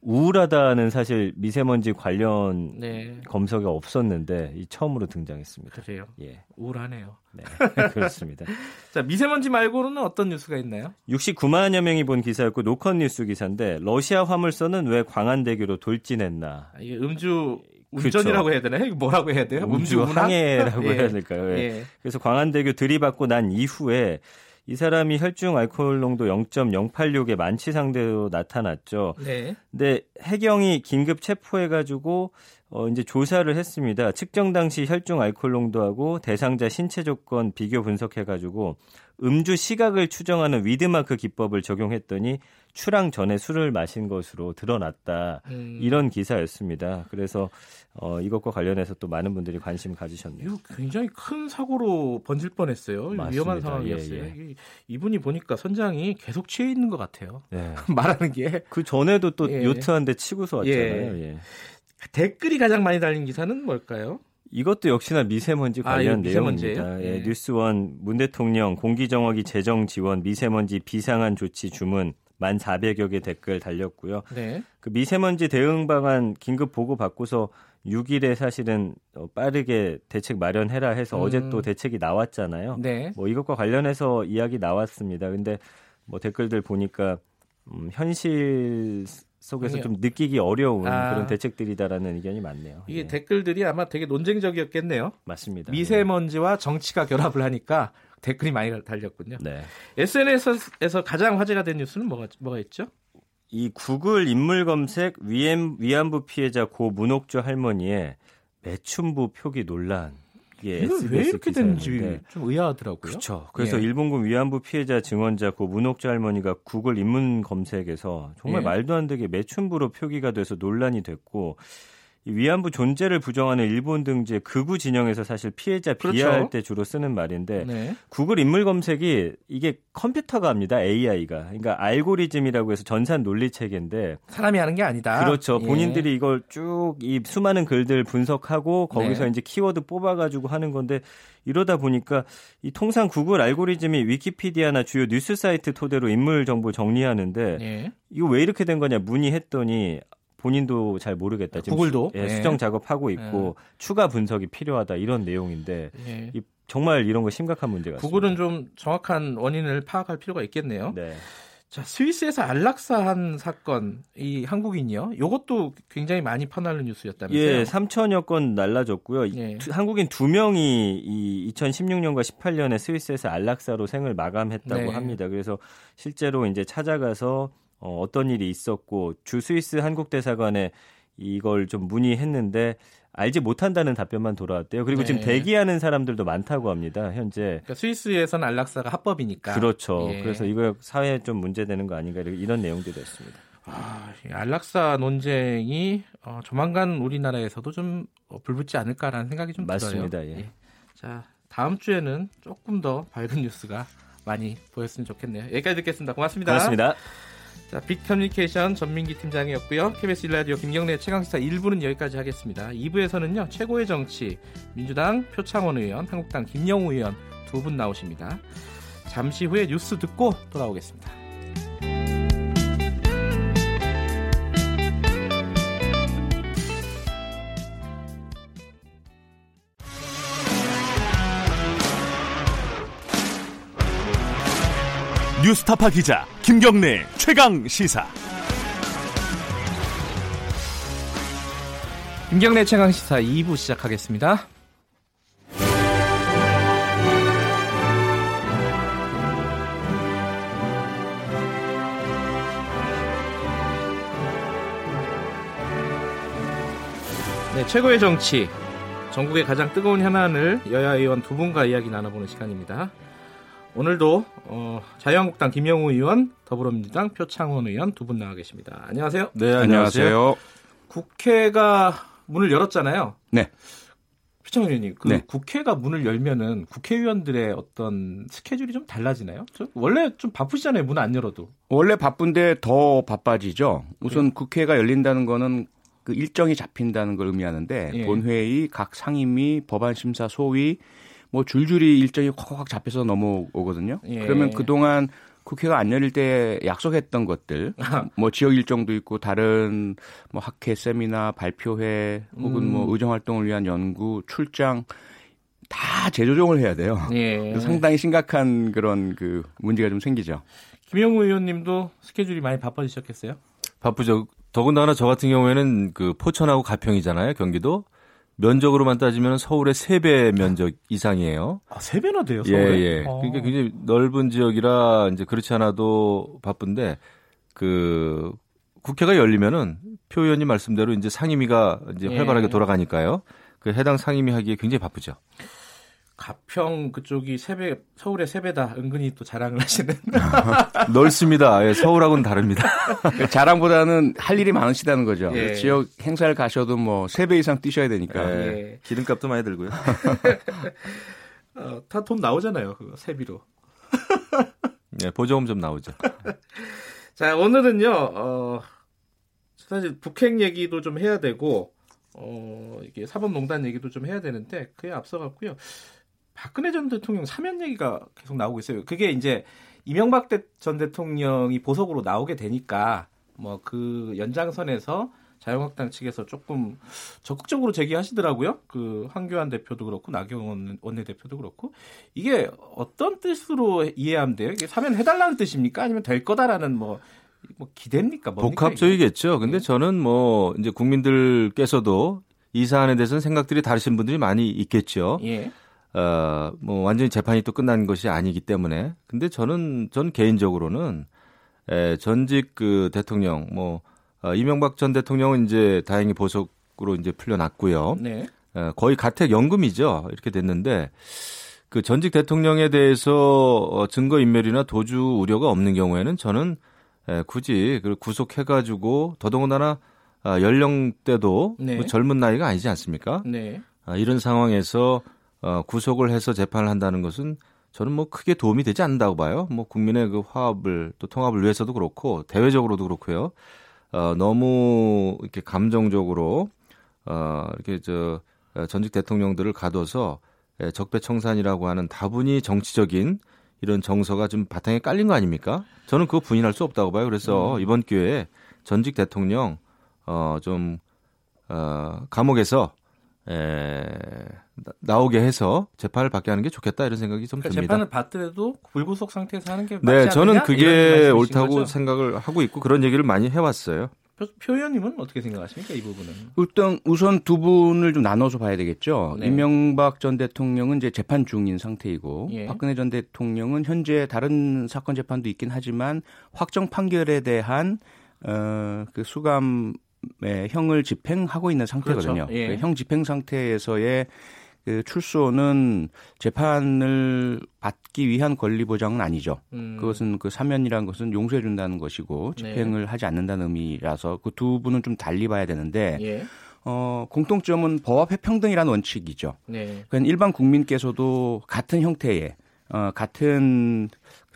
우울하다는 사실 미세먼지 관련 네. 검색이 없었는데 이 처음으로 등장했습니다. 그래요? 예. 우울하네요. 네, 그렇습니다. 자, 미세먼지 말고는 어떤 뉴스가 있나요? 69만여 명이 본 기사였고 노컷 뉴스 기사인데 러시아 화물선은 왜 광안대교로 돌진했나? 아, 이게 음주 운전이라고 그렇죠. 해야 되나요? 뭐라고 해야 돼요? 음주 항해라고 예. 해야 될까요? 예. 예. 그래서 광안대교 들이받고 난 이후에 이 사람이 혈중 알코올 농도 0.086의 만취 상태로 나타났죠. 네. 근데 해경이 긴급 체포해 가지고 어 이제 조사를 했습니다. 측정 당시 혈중 알코올 농도하고 대상자 신체 조건 비교 분석해 가지고 음주 시각을 추정하는 위드마크 기법을 적용했더니 출항 전에 술을 마신 것으로 드러났다. 음. 이런 기사였습니다. 그래서 어, 이것과 관련해서 또 많은 분들이 관심 가지셨네요. 이거 굉장히 큰 사고로 번질 뻔했어요. 맞습니다. 위험한 상황이었어요. 예, 예. 이분이 보니까 선장이 계속 취해 있는 것 같아요. 예. 말하는 게. 그 전에도 또 예. 요트 한 대 치고서 왔잖아요. 예. 댓글이 가장 많이 달린 기사는 뭘까요? 이것도 역시나 미세먼지 아, 관련 아, 내용입니다. 예, 뉴스원 문 대통령 공기정화기 재정 지원 미세먼지 비상한 조치 주문 만 400여 개 댓글 달렸고요. 네. 그 미세먼지 대응 방안 긴급 보고 받고서 6일에 사실은 어, 빠르게 대책 마련해라 해서 음. 어제 또 대책이 나왔잖아요. 네. 뭐 이것과 관련해서 이야기 나왔습니다. 근데 뭐 댓글들 보니까 음, 현실 속에서 좀 느끼기 어려운 아. 그런 대책들이다라는 의견이 많네요. 이게 예. 댓글들이 아마 되게 논쟁적이었겠네요. 맞습니다. 미세먼지와 정치가 결합을 하니까 댓글이 많이 달렸군요. 네. SNS에서 가장 화제가 된 뉴스는 뭐가 뭐가 있죠? 이 구글 인물 검색 위안, 위안부 피해자 고 문옥주 할머니의 매춘부 표기 논란. 예, 왜 이렇게 됐는지 좀 의아하더라고요. 그렇죠. 그래서 예. 일본군 위안부 피해자 증언자 고 문옥주 할머니가 구글 인문 검색에서 정말 예. 말도 안 되게 매춘부로 표기가 돼서 논란이 됐고 위안부 존재를 부정하는 일본 등지의 극우 진영에서 사실 피해자 그렇죠. 비하할 때 주로 쓰는 말인데 네. 구글 인물 검색이 이게 컴퓨터가 합니다. AI가. 그러니까 알고리즘이라고 해서 전산 논리 체계인데 사람이 하는 게 아니다. 그렇죠. 예. 본인들이 이걸 쭉 이 수많은 글들 분석하고 거기서 네. 이제 키워드 뽑아 가지고 하는 건데 이러다 보니까 이 통상 구글 알고리즘이 위키피디아나 주요 뉴스 사이트 토대로 인물 정보 정리하는데 예. 이거 왜 이렇게 된 거냐 문의했더니 본인도 잘 모르겠다. 지금 구글도 수, 예, 수정 작업하고 있고 예. 추가 분석이 필요하다 이런 내용인데 예. 이, 정말 이런 거 심각한 문제가 구글은 좀 정확한 원인을 파악할 필요가 있겠네요. 네. 자, 스위스에서 안락사한 사건, 이 한국인이요. 이것도 굉장히 많이 퍼날른 뉴스였다면서요? 예, 3천여 건 날라졌고요. 예. 한국인 두 명이 이 2016년과 18년에 스위스에서 안락사로 생을 마감했다고 네. 합니다. 그래서 실제로 이제 찾아가서 어, 어떤 일이 있었고 주 스위스 한국 대사관에 이걸 좀 문의했는데 알지 못한다는 답변만 돌아왔대요. 그리고 네. 지금 대기하는 사람들도 많다고 합니다. 현재. 그러니까 스위스에서는 안락사가 합법이니까. 그렇죠. 예. 그래서 이거 사회에 좀 문제되는 거 아닌가 이런 내용들도 있습니다. 아, 안락사 논쟁이 어, 조만간 우리나라에서도 좀 어, 불붙지 않을까라는 생각이 좀 맞습니다. 들어요. 예. 예. 자, 다음 주에는 조금 더 밝은 뉴스가 많이 보였으면 좋겠네요. 여기까지 듣겠습니다. 고맙습니다. 고맙습니다. 자, 빅커뮤니케이션 전민기 팀장이었고요. KBS 일라디오 김경래 최강시사 1부는 여기까지 하겠습니다. 2부에서는요. 최고의 정치 민주당 표창원 의원, 한국당 김영우 의원 두 분 나오십니다. 잠시 후에 뉴스 듣고 돌아오겠습니다. 뉴스타파 기자 김경래 최강 시사. 김경래 최강 시사 2부 시작하겠습니다. 네, 최고의 정치. 전국의 가장 뜨거운 현안을 여야 의원 두 분과 이야기 나눠보는 시간입니다. 오늘도 어, 자유한국당 김영우 의원, 더불어민주당 표창원 의원 두 분 나와 계십니다. 안녕하세요. 네, 안녕하세요. 국회가 문을 열었잖아요. 네. 표창원 의원님, 그 네. 국회가 문을 열면은 국회의원들의 어떤 스케줄이 좀 달라지나요? 원래 좀 바쁘시잖아요. 문 안 열어도. 원래 바쁜데 더 바빠지죠. 우선 네. 국회가 열린다는 거는 그 일정이 잡힌다는 걸 의미하는데 예. 본회의, 각 상임위, 법안 심사 소위 뭐 줄줄이 일정이 콱콱 잡혀서 넘어오거든요. 예. 그러면 그동안 국회가 안 열릴 때 약속했던 것들, 뭐 지역 일정도 있고 다른 뭐 학회 세미나, 발표회 혹은 뭐 음. 뭐 의정 활동을 위한 연구, 출장 다 재조정을 해야 돼요. 예. 상당히 심각한 그런 그 문제가 좀 생기죠. 김영우 의원님도 스케줄이 많이 바빠지셨겠어요? 바쁘죠. 더군다나 저 같은 경우에는 그 포천하고 가평이잖아요, 경기도. 면적으로만 따지면 서울의 3배 면적 이상이에요. 아, 3배나 돼요, 예, 서울에? 예, 예. 아. 그러니까 굉장히 넓은 지역이라 이제 그렇지 않아도 바쁜데 그 국회가 열리면은 표 의원님 말씀대로 이제 상임위가 이제 예. 활발하게 예. 돌아가니까요. 그 해당 상임위 하기에 굉장히 바쁘죠. 가평 그쪽이 세배 서울의 세배다 은근히 또 자랑을 하시는 넓습니다. 예, 서울하고는 다릅니다. 자랑보다는 할 일이 많으시다는 거죠. 예. 지역 행사를 가셔도 뭐 세 배 이상 뛰셔야 되니까 예. 예. 기름값도 많이 들고요. 어, 다 돈 나오잖아요. 그거 세비로. 네, 보조금 좀 나오죠. 자 오늘은요. 어, 사실 북핵 얘기도 좀 해야 되고 어, 이게 사법농단 얘기도 좀 해야 되는데 그에 앞서 갔고요. 박근혜 전 대통령 사면 얘기가 계속 나오고 있어요. 그게 이제 이명박 전 대통령이 보석으로 나오게 되니까 뭐 그 연장선에서 자유한국당 측에서 조금 적극적으로 제기하시더라고요. 그 황교안 대표도 그렇고 나경원 원내대표도 그렇고 이게 어떤 뜻으로 이해하면 돼요? 이게 사면 해달라는 뜻입니까? 아니면 될 거다라는 뭐, 뭐 기대입니까? 복합적이겠죠. 근데 네. 저는 뭐 이제 국민들께서도 이 사안에 대해서는 생각들이 다르신 분들이 많이 있겠죠. 예. 어, 뭐 완전히 재판이 또 끝난 것이 아니기 때문에. 근데 저는 전 개인적으로는 에, 전직 그 대통령 뭐 어, 이명박 전 대통령은 이제 다행히 보석으로 이제 풀려났고요. 네. 에, 거의 가택 연금이죠. 이렇게 됐는데 그 전직 대통령에 대해서 어, 증거 인멸이나 도주 우려가 없는 경우에는 저는 에, 굳이 그 구속해 가지고 더더군다나 아, 연령대도 네. 뭐 젊은 나이가 아니지 않습니까? 네. 아, 이런 상황에서 어, 구속을 해서 재판을 한다는 것은 저는 뭐 크게 도움이 되지 않는다고 봐요. 뭐 국민의 그 화합을 또 통합을 위해서도 그렇고 대외적으로도 그렇고요. 어, 너무 이렇게 감정적으로 어, 이렇게 저 어, 전직 대통령들을 가둬서 예, 적폐청산이라고 하는 다분히 정치적인 이런 정서가 좀 바탕에 깔린 거 아닙니까? 저는 그거 부인할 수 없다고 봐요. 그래서 음. 이번 기회에 전직 대통령 어좀 어, 감옥에서 에, 나오게 해서 재판을 받게 하는 게 좋겠다 이런 생각이 좀 그러니까 듭니다. 재판을 받더라도 불구속 상태에서 하는 게 네, 저는 그게 옳다고 거죠? 생각을 하고 있고 그런 얘기를 많이 해왔어요. 표 의원님은 어떻게 생각하십니까 이 부분은? 일단 우선 두 분을 좀 나눠서 봐야 되겠죠. 네. 이명박 전 대통령은 이제 재판 중인 상태이고 예. 박근혜 전 대통령은 현재 다른 사건 재판도 있긴 하지만 확정 판결에 대한 어 그 수감 의 형을 집행하고 있는 상태거든요. 그렇죠. 예. 그형 집행 상태에서의 그 출소는 재판을 받기 위한 권리 보장은 아니죠. 음. 그것은 그 사면이라는 것은 용서해 준다는 것이고 네. 집행을 네. 하지 않는다는 의미라서 그 두 분은 좀 달리 봐야 되는데 예. 어, 공통점은 법앞에 평등이라는 원칙이죠. 네. 그러니까 일반 국민께서도 같은 형태의 어, 같은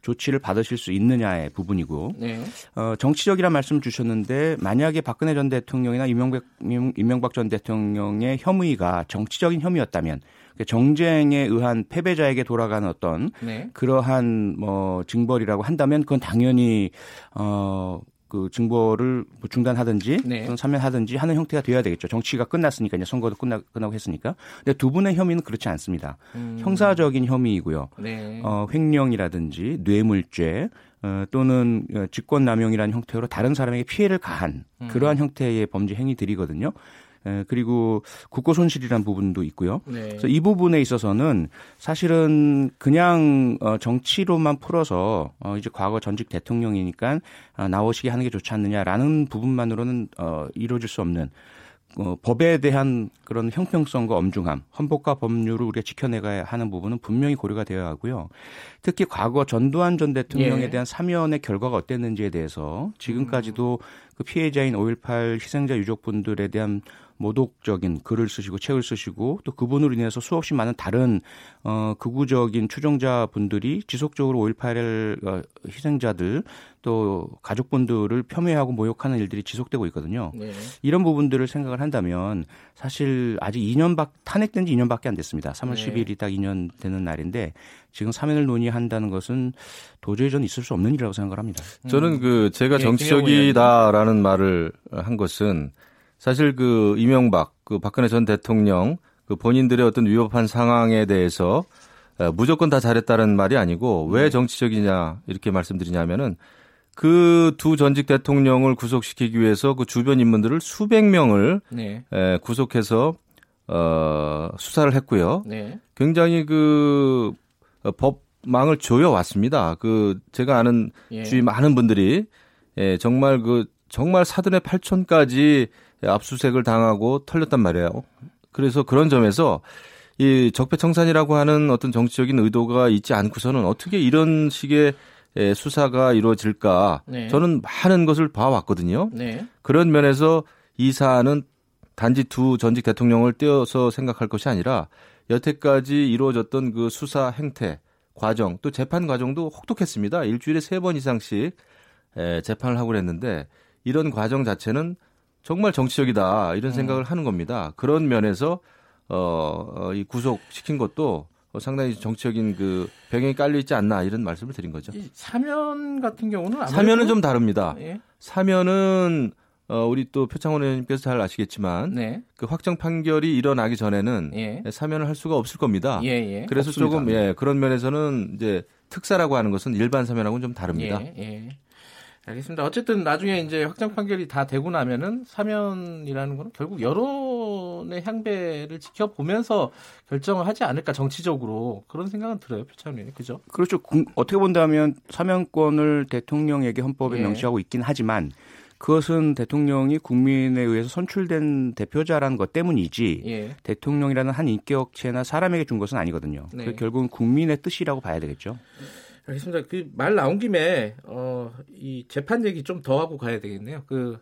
조치를 받으실 수 있느냐의 부분이고 네. 어, 정치적이란 말씀 을 주셨는데 만약에 박근혜 전 대통령이나 이명박, 이명박 전 대통령의 혐의가 정치적인 혐의였다면 그러니까 정쟁에 의한 패배자에게 돌아가는 어떤 네. 그러한 뭐 징벌이라고 한다면 그건 당연히 어 그 증거를 뭐 중단하든지 네. 또는 사면하든지 하는 형태가 되어야 되겠죠. 정치가 끝났으니까 이제 선거도 끝나 끝나고 했으니까. 근데 두 분의 혐의는 그렇지 않습니다. 음. 형사적인 혐의이고요. 네. 어, 횡령이라든지 뇌물죄 어, 또는 직권남용이라는 형태로 다른 사람에게 피해를 가한 음. 그러한 형태의 범죄 행위들이거든요. 에, 그리고 국고 손실이라는 부분도 있고요. 네. 그래서 이 부분에 있어서는 사실은 그냥 어, 정치로만 풀어서 어, 이제 과거 전직 대통령이니까 어, 나오시게 하는 게 좋지 않느냐라는 부분만으로는 어, 이루어질 수 없는 어, 법에 대한 그런 형평성과 엄중함, 헌법과 법률을 우리가 지켜내가야 하는 부분은 분명히 고려가 되어야 하고요. 특히 과거 전두환 전 대통령에 예. 대한 사면의 결과가 어땠는지에 대해서 지금까지도 그 피해자인 5.18 희생자 유족분들에 대한 모독적인 글을 쓰시고 책을 쓰시고 또 그분으로 인해서 수없이 많은 다른 어 극우적인 추종자 분들이 지속적으로 5.18 어, 희생자들 또 가족분들을 폄훼하고 모욕하는 일들이 지속되고 있거든요. 네. 이런 부분들을 생각을 한다면 사실 아직 2년 밖 탄핵된 지 2년밖에 안 됐습니다. 3월 네. 10일이 딱 2년 되는 날인데 지금 사면을 논의한다는 것은 도저히 저는 있을 수 없는 일이라고 생각을 합니다. 저는 그 제가 예, 정치적이다라는 말을 한 것은 사실 그 이명박, 그 박근혜 전 대통령 그 본인들의 어떤 위협한 상황에 대해서 무조건 다 잘했다는 말이 아니고 왜 네. 정치적이냐 이렇게 말씀드리냐면은 그 두 전직 대통령을 구속시키기 위해서 그 주변 인물들을 수백 명을 네. 에, 구속해서 어, 수사를 했고요. 네. 굉장히 그 어, 법망을 조여 왔습니다. 그 제가 아는 예. 주위 많은 분들이 예, 정말 그 정말 사돈의 팔촌까지 압수색을 당하고 털렸단 말이에요. 그래서 그런 점에서 이 적폐청산이라고 하는 어떤 정치적인 의도가 있지 않고서는 어떻게 이런 식의 수사가 이루어질까? 네. 저는 많은 것을 봐왔거든요. 네. 그런 면에서 이 사안은 단지 두 전직 대통령을 떼어서 생각할 것이 아니라 여태까지 이루어졌던 그 수사 행태, 과정, 또 재판 과정도 혹독했습니다. 일주일에 세 번 이상씩 재판을 하고 그랬는데 이런 과정 자체는 정말 정치적이다 이런 음. 생각을 음. 하는 겁니다. 그런 면에서 어, 어, 이 구속시킨 것도 상당히 정치적인 그 배경이 깔려 있지 않나 이런 말씀을 드린 거죠. 사면 같은 경우는 사면은 좀 다릅니다. 예. 사면은 어, 우리 또 표창원 의원님께서 잘 아시겠지만 네. 그 확정 판결이 일어나기 전에는 예. 사면을 할 수가 없을 겁니다. 예, 예. 그래서 없습니다. 조금 예, 그런 면에서는 이제 특사라고 하는 것은 일반 사면하고는 좀 다릅니다. 예, 예. 알겠습니다. 어쨌든 나중에 이제 확정 판결이 다 되고 나면은 사면이라는 거는 결국 여론의 향배를 지켜보면서 결정을 하지 않을까 정치적으로 그런 생각은 들어요, 표창원님. 그죠? 그렇죠. 어떻게 본다면 사면권을 대통령에게 헌법에 예. 명시하고 있긴 하지만 그것은 대통령이 국민에 의해서 선출된 대표자라는 것 때문이지 예. 대통령이라는 한 인격체나 사람에게 준 것은 아니거든요. 네. 결국은 국민의 뜻이라고 봐야 되겠죠. 알겠습니다. 그 말 나온 김에 어, 이 재판 얘기 좀 더 하고 가야 되겠네요. 그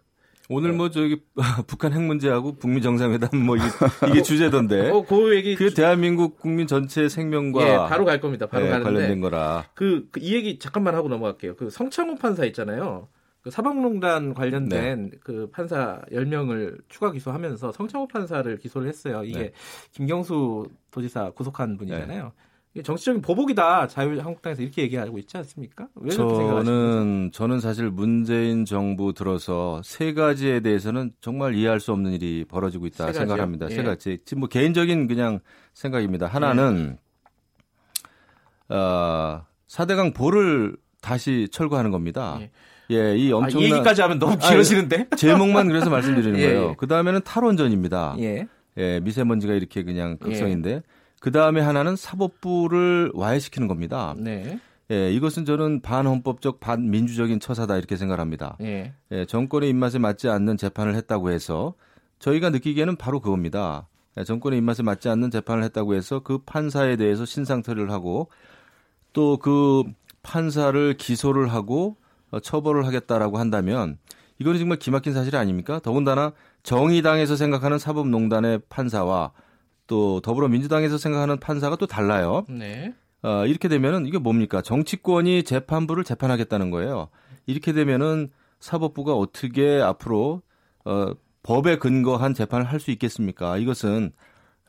오늘 뭐 저기 북한 핵 문제하고 북미 정상회담 뭐 이게, 이게 주제던데. 어, 그 얘기 그 대한민국 국민 전체 생명과 예, 바로 갈 겁니다. 바로 네, 가는데 관련된 거라. 그, 그이 얘기 잠깐만 하고 넘어갈게요. 그 성창호 판사 있잖아요. 그 사법농단 관련된 네. 그 판사 10명을 추가 기소하면서 성창호 판사를 기소를 했어요. 이게 네. 김경수 도지사 구속한 분이잖아요. 네. 정치적인 보복이다 자유한국당에서 이렇게 얘기하고 있지 않습니까? 왜 저는 저는 사실 문재인 정부 들어서 세 가지에 대해서는 정말 이해할 수 없는 일이 벌어지고 있다 세 생각합니다. 예. 세 가지 지금 뭐 개인적인 그냥 생각입니다. 하나는 예. 어, 4대강 보를 다시 철거하는 겁니다. 예. 예, 이 엄청난 아, 이 얘기까지 하면 너무 길어지는데 아, 제목만 그래서 말씀드리는 예. 거예요. 그 다음에는 탈원전입니다. 예. 예, 미세먼지가 이렇게 그냥 극성인데 예. 그 다음에 하나는 사법부를 와해시키는 겁니다. 네. 예, 이것은 저는 반헌법적 반민주적인 처사다 이렇게 생각합니다. 예. 예, 정권의 입맛에 맞지 않는 재판을 했다고 해서 저희가 느끼기에는 바로 그겁니다. 예, 정권의 입맛에 맞지 않는 재판을 했다고 해서 그 판사에 대해서 신상털이를 하고 또 그 판사를 기소를 하고 어, 처벌을 하겠다라고 한다면 이거는 정말 기막힌 사실 아닙니까? 더군다나 정의당에서 생각하는 사법농단의 판사와 또 더불어민주당에서 생각하는 판사가 또 달라요. 네. 어, 이렇게 되면은 이게 뭡니까? 정치권이 재판부를 재판하겠다는 거예요. 이렇게 되면은 사법부가 어떻게 앞으로 어, 법에 근거한 재판을 할 수 있겠습니까? 이것은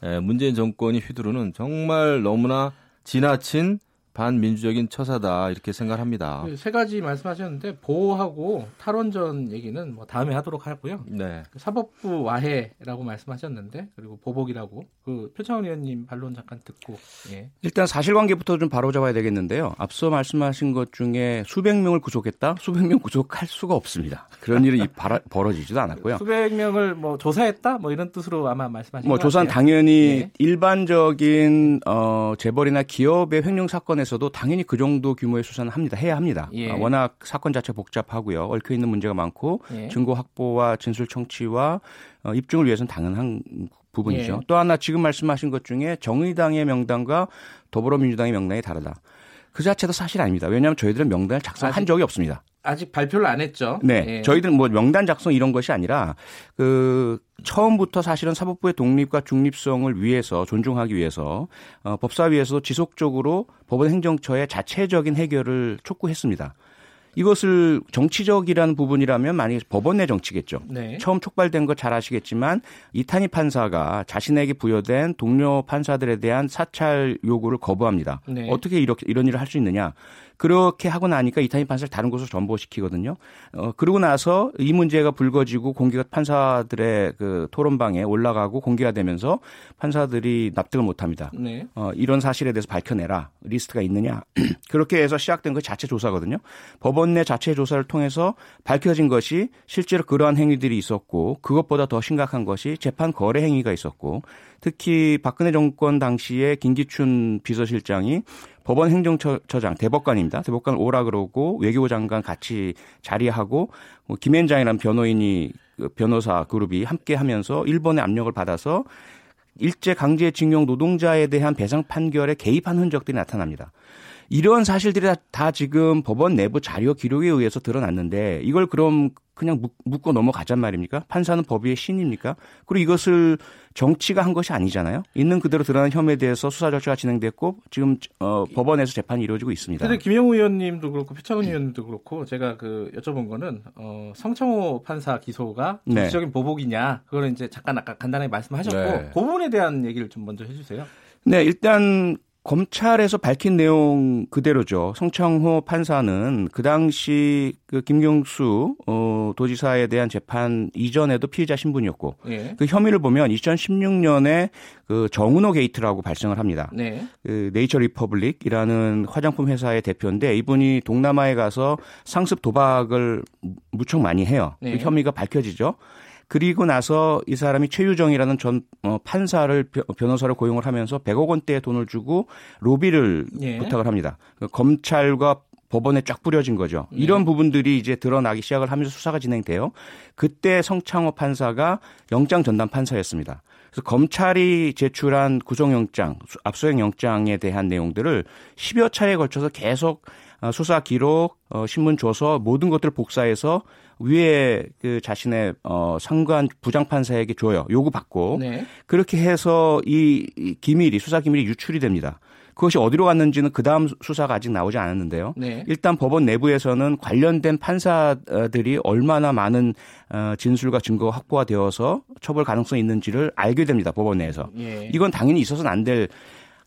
에, 문재인 정권이 휘두르는 정말 너무나 지나친 반민주적인 처사다 이렇게 생각합니다. 그세 가지 말씀하셨는데 보호하고 탈원전 얘기는 뭐 다음에 하도록 하고요. 네. 그 사법부 와해라고 말씀하셨는데 그리고 보복이라고 그 표창원 의원님 반론 잠깐 듣고 예. 일단 사실관계부터 좀 바로잡아야 되겠는데요. 앞서 말씀하신 것 중에 수백 명을 구속했다, 수백 명 구속할 수가 없습니다. 그런 일이 바라, 벌어지지도 않았고요. 수백 명을 뭐 조사했다, 뭐 이런 뜻으로 아마 말씀하신 뭐 조사는 당연히 예. 일반적인 어, 재벌이나 기업의 횡령 사건에 에서도 당연히 그 정도 규모의 수사는 합니다. 해야 합니다. 예. 아, 워낙 사건 자체 복잡하고요. 얽혀 있는 문제가 많고 예. 증거 확보와 진술 청취와 어, 입증을 위해서는 당연한 부분이죠. 예. 또 하나 지금 말씀하신 것 중에 정의당의 명단과 더불어민주당의 명단이 다르다. 그 자체도 사실 아닙니다. 왜냐하면 저희들은 명단을 작성한 적이 없습니다. 아직 발표를 안 했죠. 네. 예. 저희들은 뭐 명단 작성 이런 것이 아니라 그 처음부터 사실은 사법부의 독립과 중립성을 위해서 존중하기 위해서 어, 법사위에서 지속적으로 법원 행정처의 자체적인 해결을 촉구했습니다. 이것을 정치적이라는 부분이라면 만약에 법원 내 정치겠죠. 네. 처음 촉발된 거 잘 아시겠지만 이탄희 판사가 자신에게 부여된 동료 판사들에 대한 사찰 요구를 거부합니다. 네. 어떻게 이렇게 이런 일을 할 수 있느냐? 그렇게 하고 나니까 이탄희 판사를 다른 곳으로 전보시키거든요. 어, 그러고 나서 이 문제가 불거지고 공개가 판사들의 그 토론방에 올라가고 공개가 되면서 판사들이 납득을 못 합니다. 네. 어, 이런 사실에 대해서 밝혀내라. 리스트가 있느냐. 그렇게 해서 시작된 그 자체 조사거든요. 법원 내 자체 조사를 통해서 밝혀진 것이 실제로 그러한 행위들이 있었고 그것보다 더 심각한 것이 재판 거래 행위가 있었고 특히 박근혜 정권 당시에 김기춘 비서실장이 법원 행정처장 대법관입니다. 대법관 오라 그러고 외교부 장관 같이 자리하고 뭐 김현장이라는 변호인이 그 변호사 그룹이 함께 하면서 일본의 압력을 받아서 일제 강제징용 노동자에 대한 배상 판결에 개입한 흔적들이 나타납니다. 이런 사실들이 다, 다 지금 법원 내부 자료 기록에 의해서 드러났는데 이걸 그럼 그냥 묻고 넘어가잔 말입니까? 판사는 법위의 신입니까? 그리고 이것을 정치가 한 것이 아니잖아요. 있는 그대로 드러난 혐의에 대해서 수사 절차가 진행됐고 지금 어, 법원에서 재판이 이루어지고 있습니다. 근데 김영우 의원님도 그렇고 표창원 의원님도 그렇고 제가 그 여쭤본 거는 어, 성창호 판사 기소가 네. 정치적인 네. 보복이냐 그거는 이제 잠깐 아까 간단하게 말씀하셨고 네. 그 부분에 대한 얘기를 좀 먼저 해주세요. 네, 일단 검찰에서 밝힌 내용 그대로죠. 성창호 판사는 그 당시 그 김경수 어, 도지사에 대한 재판 이전에도 피의자 신분이었고 네. 그 혐의를 보면 2016년에 그 정운호 게이트라고 발생을 합니다. 네. 그 네이처 리퍼블릭이라는 화장품 회사의 대표인데 이분이 동남아에 가서 상습 도박을 무척 많이 해요. 네. 그 혐의가 밝혀지죠. 그리고 나서 이 사람이 최유정이라는 전 어, 판사를 변호사를 고용을 하면서 100억 원대의 돈을 주고 로비를 예. 부탁을 합니다. 그 검찰과 법원에 쫙 뿌려진 거죠. 예. 이런 부분들이 이제 드러나기 시작을 하면서 수사가 진행돼요. 그때 성창호 판사가 영장 전담 판사였습니다. 그래서 검찰이 제출한 구속영장, 압수수색 영장에 대한 내용들을 10여 차례에 걸쳐서 계속 어, 수사 기록, 어, 신문 조서 모든 것들을 복사해서 위에 그 자신의 어 상관 부장 판사에게 줘요. 요구받고 네. 그렇게 해서 이 기밀이 수사 기밀이 유출이 됩니다. 그것이 어디로 갔는지는 그 다음 수사가 아직 나오지 않았는데요. 네. 일단 법원 내부에서는 관련된 판사들이 얼마나 많은 어, 진술과 증거가 확보가 되어서 처벌 가능성이 있는지를 알게 됩니다. 법원 내에서. 예. 이건 당연히 있어서는 안될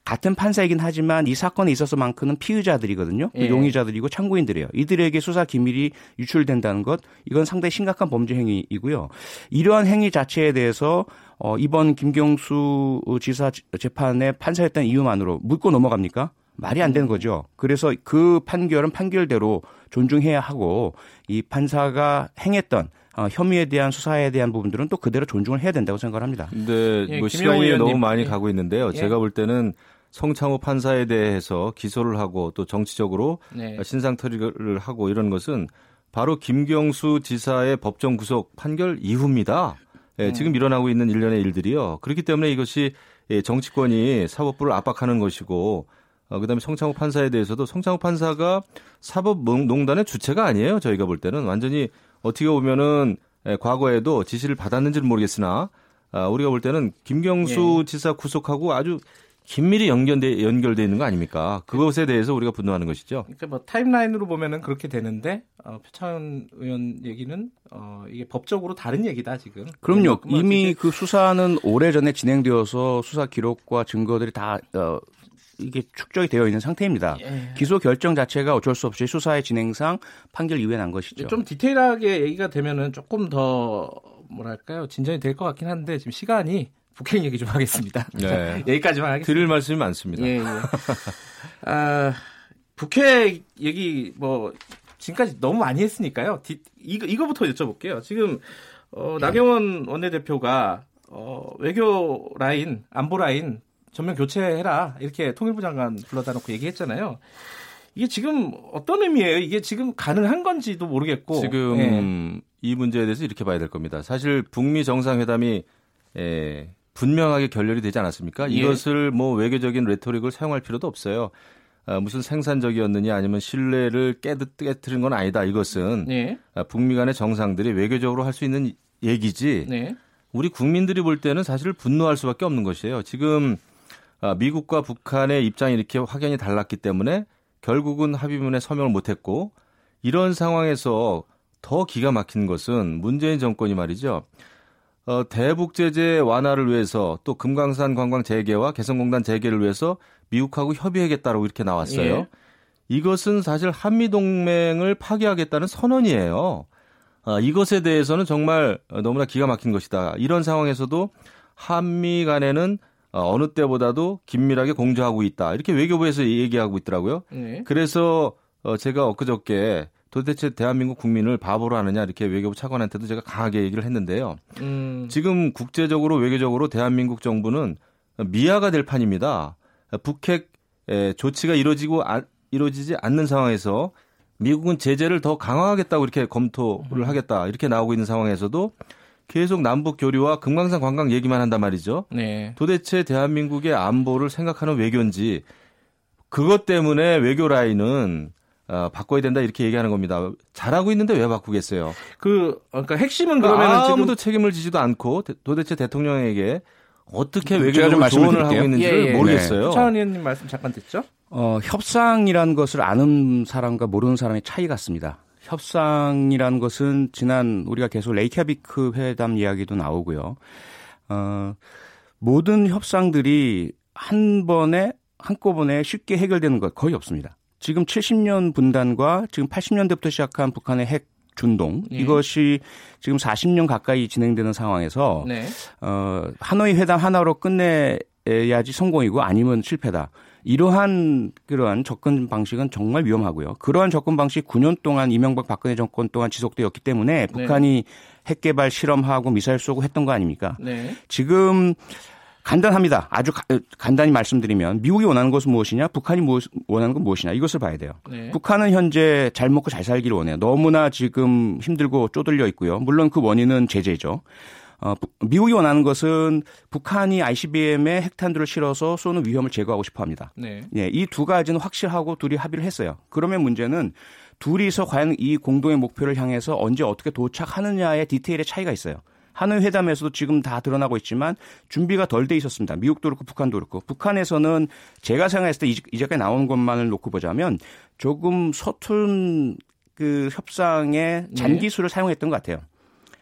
같은 판사이긴 하지만 이 사건에 있어서만큼은 피의자들이거든요. 예. 용의자들이고 참고인들이에요. 이들에게 수사 기밀이 유출된다는 것 이건 상당히 심각한 범죄 행위이고요. 이러한 행위 자체에 대해서 어, 이번 김경수 지사 재판에 판사였던 이유만으로 묻고 넘어갑니까? 말이 안 되는 거죠. 그래서 그 판결은 판결대로 존중해야 하고 이 판사가 행했던 어, 혐의에 대한 수사에 대한 부분들은 또 그대로 존중을 해야 된다고 생각합니다. 근데 예, 뭐 시간이 의원님. 너무 많이 예. 가고 있는데요. 예. 제가 볼 때는 성창호 판사에 대해서 기소를 하고 또 정치적으로 네. 신상털이를 하고 이런 것은 바로 김경수 지사의 법정 구속 판결 이후입니다. 예, 음. 지금 일어나고 있는 일련의 일들이요. 그렇기 때문에 이것이 예, 정치권이 사법부를 압박하는 것이고 어, 그다음에 성창호 판사에 대해서도 성창호 판사가 사법농단의 주체가 아니에요. 저희가 볼 때는 완전히 어떻게 보면은 예, 과거에도 지시를 받았는지는 모르겠으나 아, 우리가 볼 때는 김경수 예. 지사 구속하고 아주 긴밀히 연결돼 연결돼 있는 거 아닙니까? 그것에 대해서 우리가 분노하는 것이죠. 그러니까 뭐 타임라인으로 보면은 그렇게 되는데 어, 표창 의원 얘기는 어, 이게 법적으로 다른 얘기다 지금. 그럼요. 이미 그 수사는 오래 전에 진행되어서 수사 기록과 증거들이 다 어, 이게 축적이 되어 있는 상태입니다. 예. 기소 결정 자체가 어쩔 수 없이 수사의 진행상 판결 이후에 난 것이죠. 좀 디테일하게 얘기가 되면은 조금 더 뭐랄까요 진전이 될 것 같긴 한데 지금 시간이 북핵 얘기 좀 하겠습니다. 네. 여기까지만 하겠습니다. 드릴 말씀이 많습니다. 예, 예. 아, 북핵 얘기 뭐 지금까지 너무 많이 했으니까요. 디, 이거 이거부터 여쭤볼게요. 지금 어, 나경원 원내대표가 어, 외교 라인, 안보 라인 전면 교체해라 이렇게 통일부 장관 불러다 놓고 얘기했잖아요. 이게 지금 어떤 의미예요? 이게 지금 가능한 건지도 모르겠고 지금 예. 이 문제에 대해서 이렇게 봐야 될 겁니다. 사실 북미 정상회담이 예, 분명하게 결렬이 되지 않았습니까? 예. 이것을 뭐 외교적인 레토릭을 사용할 필요도 없어요. 아, 무슨 생산적이었느냐 아니면 신뢰를 깨뜨린 건 아니다. 이것은 예. 아, 북미 간의 정상들이 외교적으로 할 수 있는 얘기지. 네. 우리 국민들이 볼 때는 사실 분노할 수밖에 없는 것이에요. 지금 아, 미국과 북한의 입장이 이렇게 확연히 달랐기 때문에 결국은 합의문에 서명을 못했고 이런 상황에서 더 기가 막힌 것은 문재인 정권이 말이죠. 어, 대북 제재 완화를 위해서 또 금강산 관광 재개와 개성공단 재개를 위해서 미국하고 협의하겠다고 이렇게 나왔어요. 예. 이것은 사실 한미 동맹을 파괴하겠다는 선언이에요. 아, 이것에 대해서는 정말 너무나 기가 막힌 것이다. 이런 상황에서도 한미 간에는 어, 어느 때보다도 긴밀하게 공조하고 있다. 이렇게 외교부에서 얘기하고 있더라고요. 네. 그래서 어, 제가 엊그저께 도대체 대한민국 국민을 바보로 하느냐 이렇게 외교부 차관한테도 제가 강하게 얘기를 했는데요. 음. 지금 국제적으로 외교적으로 대한민국 정부는 미아가 될 판입니다. 북핵 조치가 이루어지고 아, 이루어지지 않는 상황에서 미국은 제재를 더 강화하겠다고 이렇게 검토를 음. 하겠다 이렇게 나오고 있는 상황에서도 계속 남북 교류와 금강산 관광 얘기만 한단 말이죠. 네. 도대체 대한민국의 안보를 생각하는 외교인지 그것 때문에 외교 라인은 어, 바꿔야 된다 이렇게 얘기하는 겁니다. 잘하고 있는데 왜 바꾸겠어요? 그 그러니까 핵심은 그러면 아무도 지금... 책임을 지지도 않고 도대체 대통령에게 어떻게 외교적으로 조언을 하고 있는지를 예, 예. 모르겠어요. 네. 차원 의원님 말씀 잠깐 듣죠. 어, 협상이라는 것을 아는 사람과 모르는 사람의 차이 같습니다. 협상이라는 것은 지난 우리가 계속 레이캬비크 회담 이야기도 나오고요. 어, 모든 협상들이 한 번에 한꺼번에 쉽게 해결되는 것 거의 없습니다. 지금 70년 분단과 지금 80년대부터 시작한 북한의 핵 준동 예. 이것이 지금 40년 가까이 진행되는 상황에서 네. 어, 하노이 회담 하나로 끝내야지 성공이고 아니면 실패다. 이러한 그러한 접근 방식은 정말 위험하고요. 그러한 접근 방식 9년 동안 이명박 박근혜 정권 동안 지속되었기 때문에 네. 북한이 핵 개발 실험하고 미사일 쏘고 했던 거 아닙니까? 네. 지금 간단합니다. 아주 가, 간단히 말씀드리면 미국이 원하는 것은 무엇이냐, 북한이 무엇, 원하는 건 무엇이냐 이것을 봐야 돼요. 네. 북한은 현재 잘 먹고 잘 살기를 원해요. 너무나 지금 힘들고 쪼들려 있고요. 물론 그 원인은 제재죠. 어, 미국이 원하는 것은 북한이 ICBM에 핵탄두를 실어서 쏘는 위험을 제거하고 싶어 합니다. 네. 예, 이 두 가지는 확실하고 둘이 합의를 했어요. 그러면 문제는 둘이서 과연 이 공동의 목표를 향해서 언제 어떻게 도착하느냐의 디테일의 차이가 있어요. 하노이 회담에서도 지금 다 드러나고 있지만 준비가 덜 돼 있었습니다. 미국도 그렇고 북한도 그렇고 북한에서는 제가 생각했을 때 이제까지 나온 것만을 놓고 보자면 조금 서툰 그 협상의 네. 잔기술을 네. 사용했던 것 같아요.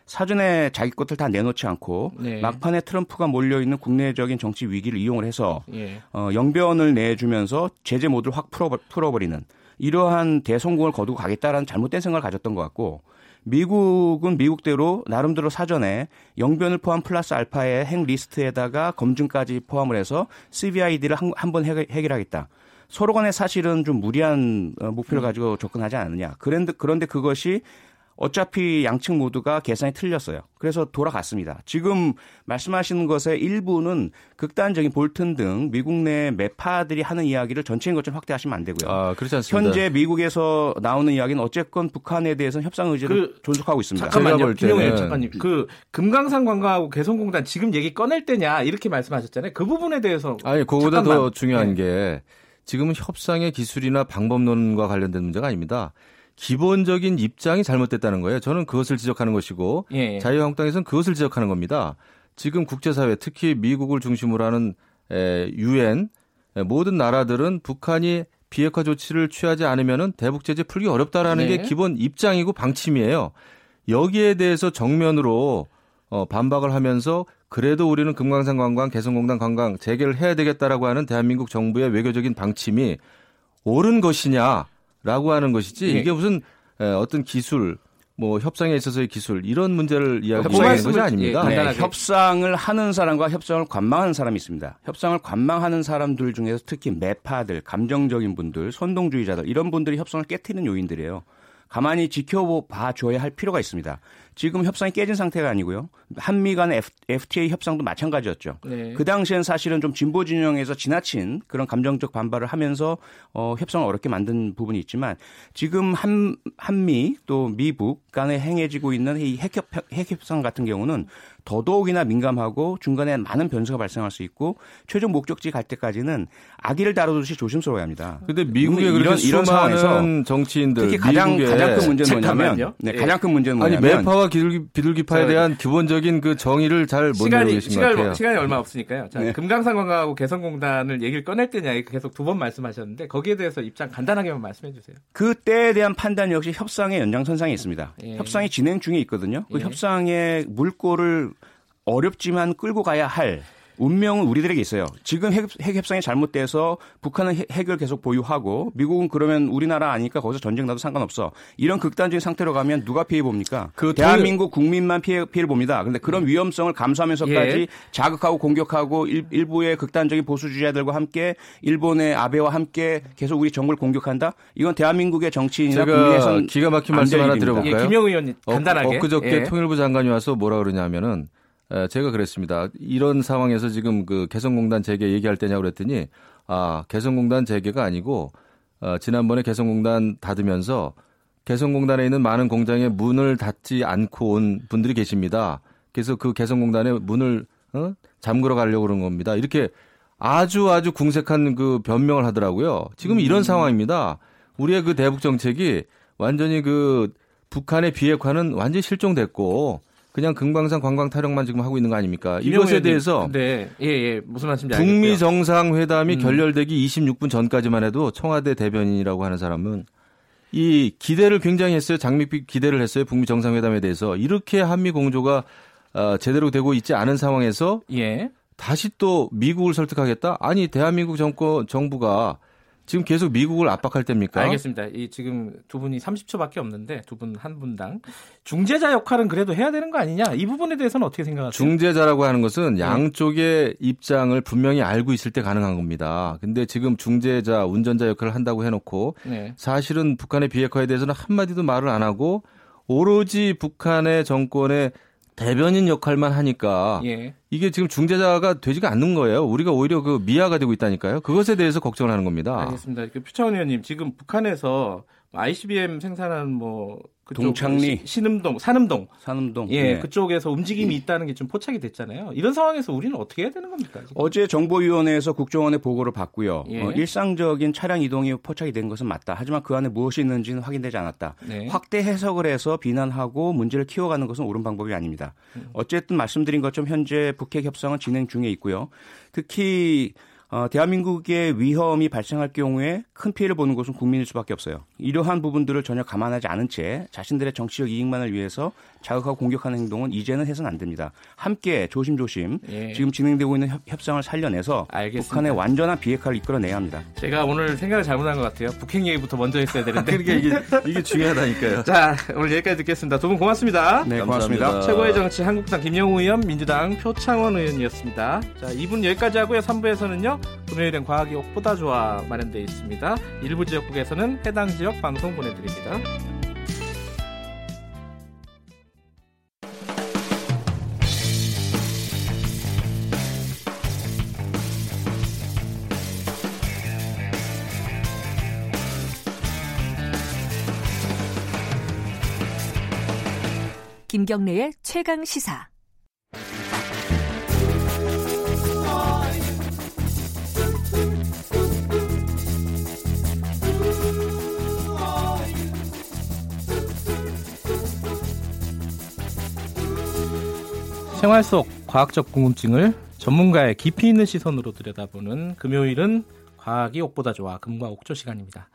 사전에 자기 것들 다 내놓지 않고 네. 막판에 트럼프가 몰려 있는 국내적인 정치 위기를 이용을 해서 예. 어, 영변을 내주면서 제재 모드를 확 풀어, 풀어버리는 이러한 대성공을 거두고 가겠다라는 잘못된 생각을 가졌던 것 같고 미국은 미국대로 나름대로 사전에 영변을 포함 플러스 알파의 핵 리스트에다가 검증까지 포함을 해서 CVID를 한번 해결하겠다. 서로 간에 사실은 좀 무리한 어, 목표를 음. 가지고 접근하지 않느냐. 그런데, 그런데 그것이 어차피 양측 모두가 계산이 틀렸어요. 그래서 돌아갔습니다. 지금 말씀하시는 것의 일부는 극단적인 볼튼 등 미국 내 매파들이 하는 이야기를 전체인 것처럼 확대하시면 안 되고요. 아, 그렇지 않습니다. 현재 미국에서 나오는 이야기는 어쨌건 북한에 대해서는 협상 의지를 그, 존속하고 있습니다. 잠깐만요. 김영일 작가님. 그 금강산 관광하고 개성공단 지금 얘기 꺼낼 때냐 이렇게 말씀하셨잖아요. 그 부분에 대해서 아니, 그거보다 잠깐만. 더 중요한 네. 게 지금은 협상의 기술이나 방법론과 관련된 문제가 아닙니다. 기본적인 입장이 잘못됐다는 거예요. 저는 그것을 지적하는 것이고 예, 예. 자유한국당에서는 그것을 지적하는 겁니다. 지금 국제사회 특히 미국을 중심으로 하는 유엔 모든 나라들은 북한이 비핵화 조치를 취하지 않으면 대북 제재 풀기 어렵다라는 네. 게 기본 입장이고 방침이에요. 여기에 대해서 정면으로 어, 반박을 하면서 그래도 우리는 금강산 관광, 개성공단 관광 재개를 해야 되겠다라고 하는 대한민국 정부의 외교적인 방침이 옳은 것이냐 라고 하는 것이지 네. 이게 무슨 어떤 기술 뭐 협상에 있어서의 기술 이런 문제를 이야기하는 것이 아닙니다. 예, 네, 협상을 하는 사람과 협상을 관망하는 사람이 있습니다. 협상을 관망하는 사람들 중에서 특히 매파들, 감정적인 분들, 선동주의자들 이런 분들이 협상을 깨트리는 요인들이에요. 가만히 지켜봐 줘야 할 필요가 있습니다. 지금 협상이 깨진 상태가 아니고요. 한미 간의 FTA 협상도 마찬가지였죠. 네. 그 당시엔 사실은 좀 진보 진영에서 지나친 그런 감정적 반발을 하면서 어, 협상을 어렵게 만든 부분이 있지만 지금 한, 한미 또 미북 간에 행해지고 있는 이 핵협, 핵협상 같은 경우는 더더욱이나 민감하고 중간에 많은 변수가 발생할 수 있고 최종 목적지 갈 때까지는 아기를 다루듯이 조심스러워야 합니다. 그런데 미국의 이런 이런 상황에서 정치인들 특히 가장 가장 큰 문제는 뭐냐면 네, 네, 가장 큰 문제는 뭐냐면 아니 매파와 비둘기, 비둘기파에 대한 기본적인 그 정의를 잘 못 내고 계신 시간, 것 같아요. 시간이 얼마 없으니까요. 자, 네. 금강산관광하고 개성공단을 얘기를 꺼낼 때냐 계속 두 번 말씀하셨는데 거기에 대해서 입장 간단하게만 말씀해 주세요. 그 때에 대한 판단 역시 협상의 연장선상에 있습니다. 예. 협상이 진행 중에 있거든요. 그 예. 협상의 물꼬를 어렵지만 끌고 가야 할 운명은 우리들에게 있어요. 지금 핵, 핵 협상이 잘못돼서 북한은 핵, 을 계속 보유하고 미국은 그러면 우리나라 아니까 거기서 전쟁 나도 상관없어. 이런 극단적인 상태로 가면 누가 피해 봅니까? 그 대한민국 국민만 피해 피해를 봅니다. 그런데 그런 위험성을 감수하면서까지 예. 자극하고 공격하고 일, 부의 극단적인 보수주의자들과 함께 일본의 아베와 함께 계속 우리 정부를 공격한다. 이건 대한민국의 정치인이나 국민에선 기가 막힌 말씀 하나 드려볼까요? 예, 김영 의원님 간단하게. 어, 엊그저께 예. 통일부 장관이 와서 뭐라 그러냐면은 제가 그랬습니다. 이런 상황에서 지금 그 개성공단 재개 얘기할 때냐고 그랬더니 아 개성공단 재개가 아니고 어, 지난번에 개성공단 닫으면서 개성공단에 있는 많은 공장에 문을 닫지 않고 온 분들이 계십니다. 그래서 그 개성공단에 문을 어? 잠그러 가려고 그런 겁니다. 이렇게 아주 아주 궁색한 그 변명을 하더라고요. 지금 이런 음. 상황입니다. 우리의 그 대북 정책이 완전히 그 북한의 비핵화는 완전히 실종됐고 그냥 금강산 관광 타령만 지금 하고 있는 거 아닙니까? 이것에 대해서 네, 예, 예, 무슨 말씀인지 북미 정상회담이 음. 결렬되기 26분 전까지만 해도 청와대 대변인이라고 하는 사람은 이 기대를 굉장히 했어요. 장밋빛 기대를 했어요. 북미 정상회담에 대해서 이렇게 한미 공조가 어, 제대로 되고 있지 않은 상황에서 예. 다시 또 미국을 설득하겠다? 아니 대한민국 정권 정부가 지금 계속 미국을 압박할 때입니까? 알겠습니다. 이 지금 두 분이 30초밖에 없는데 두 분 한 분당 중재자 역할은 그래도 해야 되는 거 아니냐? 이 부분에 대해서는 어떻게 생각하세요? 중재자라고 하는 것은 네. 양쪽의 입장을 분명히 알고 있을 때 가능한 겁니다. 근데 지금 중재자, 운전자 역할을 한다고 해놓고 네. 사실은 북한의 비핵화에 대해서는 한마디도 말을 안 하고 오로지 북한의 정권의 대변인 역할만 하니까 예. 이게 지금 중재자가 되지가 않는 거예요. 우리가 오히려 그 미아가 되고 있다니까요. 그것에 대해서 걱정을 하는 겁니다. 알겠습니다. 그 표창원 의원님 지금 북한에서 ICBM 생산한 뭐 동창리, 신음동, 산음동, 산음동, 예, 네. 그쪽에서 움직임이 있다는 게 좀 포착이 됐잖아요. 이런 상황에서 우리는 어떻게 해야 되는 겁니까? 지금? 어제 정보위원회에서 국정원의 보고를 받고요. 예. 어, 일상적인 차량 이동이 포착이 된 것은 맞다. 하지만 그 안에 무엇이 있는지는 확인되지 않았다. 네. 확대 해석을 해서 비난하고 문제를 키워가는 것은 옳은 방법이 아닙니다. 음. 어쨌든 말씀드린 것처럼 현재 북핵 협상은 진행 중에 있고요. 특히 어, 대한민국의 위험이 발생할 경우에 큰 피해를 보는 것은 국민일 수밖에 없어요. 이러한 부분들을 전혀 감안하지 않은 채 자신들의 정치적 이익만을 위해서 자극하고 공격하는 행동은 이제는 해서는 안 됩니다. 함께 조심조심 예. 지금 진행되고 있는 협, 상을 살려내서 알겠습니다. 북한의 완전한 비핵화를 이끌어내야 합니다. 제가 오늘 생각을 잘못한 것 같아요. 북핵 얘기부터 먼저 했어야 되는데. 그러니까 이게, 이게 중요하다니까요. 자, 오늘 여기까지 듣겠습니다. 두 분 고맙습니다. 네, 고맙습니다. 감사합니다. 최고의 정치 한국당 김영우 의원, 민주당 표창원 의원이었습니다. 자, 2분 여기까지 하고요. 3부에서는요. 금요일엔 과학이 옥보다 좋아 마련되어 있습니다. 일부 지역국에서는 해당 지역 방송 보내드립니다. 김경래의 최강 시사. 생활 속 과학적 궁금증을 전문가의 깊이 있는 시선으로 들여다보는 금요일은 과학이 옥보다 좋아 금과 옥조 시간입니다.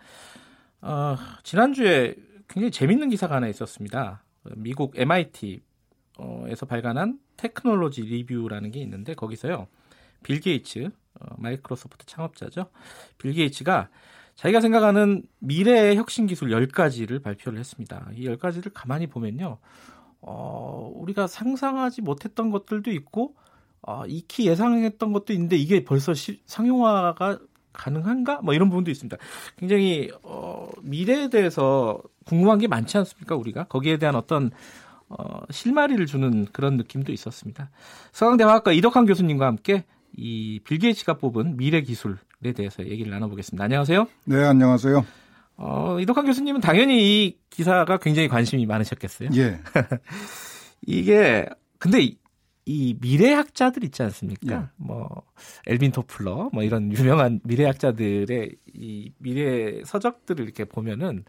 어, 지난주에 굉장히 재밌는 기사가 하나 있었습니다. 미국 MIT에서 발간한 Technology Review라는 게 있는데 거기서요. 빌 게이츠, 어, 마이크로소프트 창업자죠. 빌 게이츠가 자기가 생각하는 미래의 혁신 기술 10가지를 발표를 했습니다. 이 10가지를 가만히 보면요. 어, 우리가 상상하지 못했던 것들도 있고 어, 익히 예상했던 것도 있는데 이게 벌써 시, 상용화가 가능한가? 뭐 이런 부분도 있습니다. 굉장히 어, 미래에 대해서 궁금한 게 많지 않습니까? 우리가 거기에 대한 어떤 어, 실마리를 주는 그런 느낌도 있었습니다. 서강대화학과 이덕환 교수님과 함께 이 빌게이츠가 뽑은 미래 기술에 대해서 얘기를 나눠보겠습니다. 안녕하세요. 네, 안녕하세요. 어, 이덕환 교수님은 당연히 이 기사가 굉장히 관심이 많으셨겠어요. 예. 이게 근데 이 미래학자들 있지 않습니까? 예. 뭐 엘빈 토플러 뭐 이런 유명한 미래학자들의 이 미래 서적들을 이렇게 보면은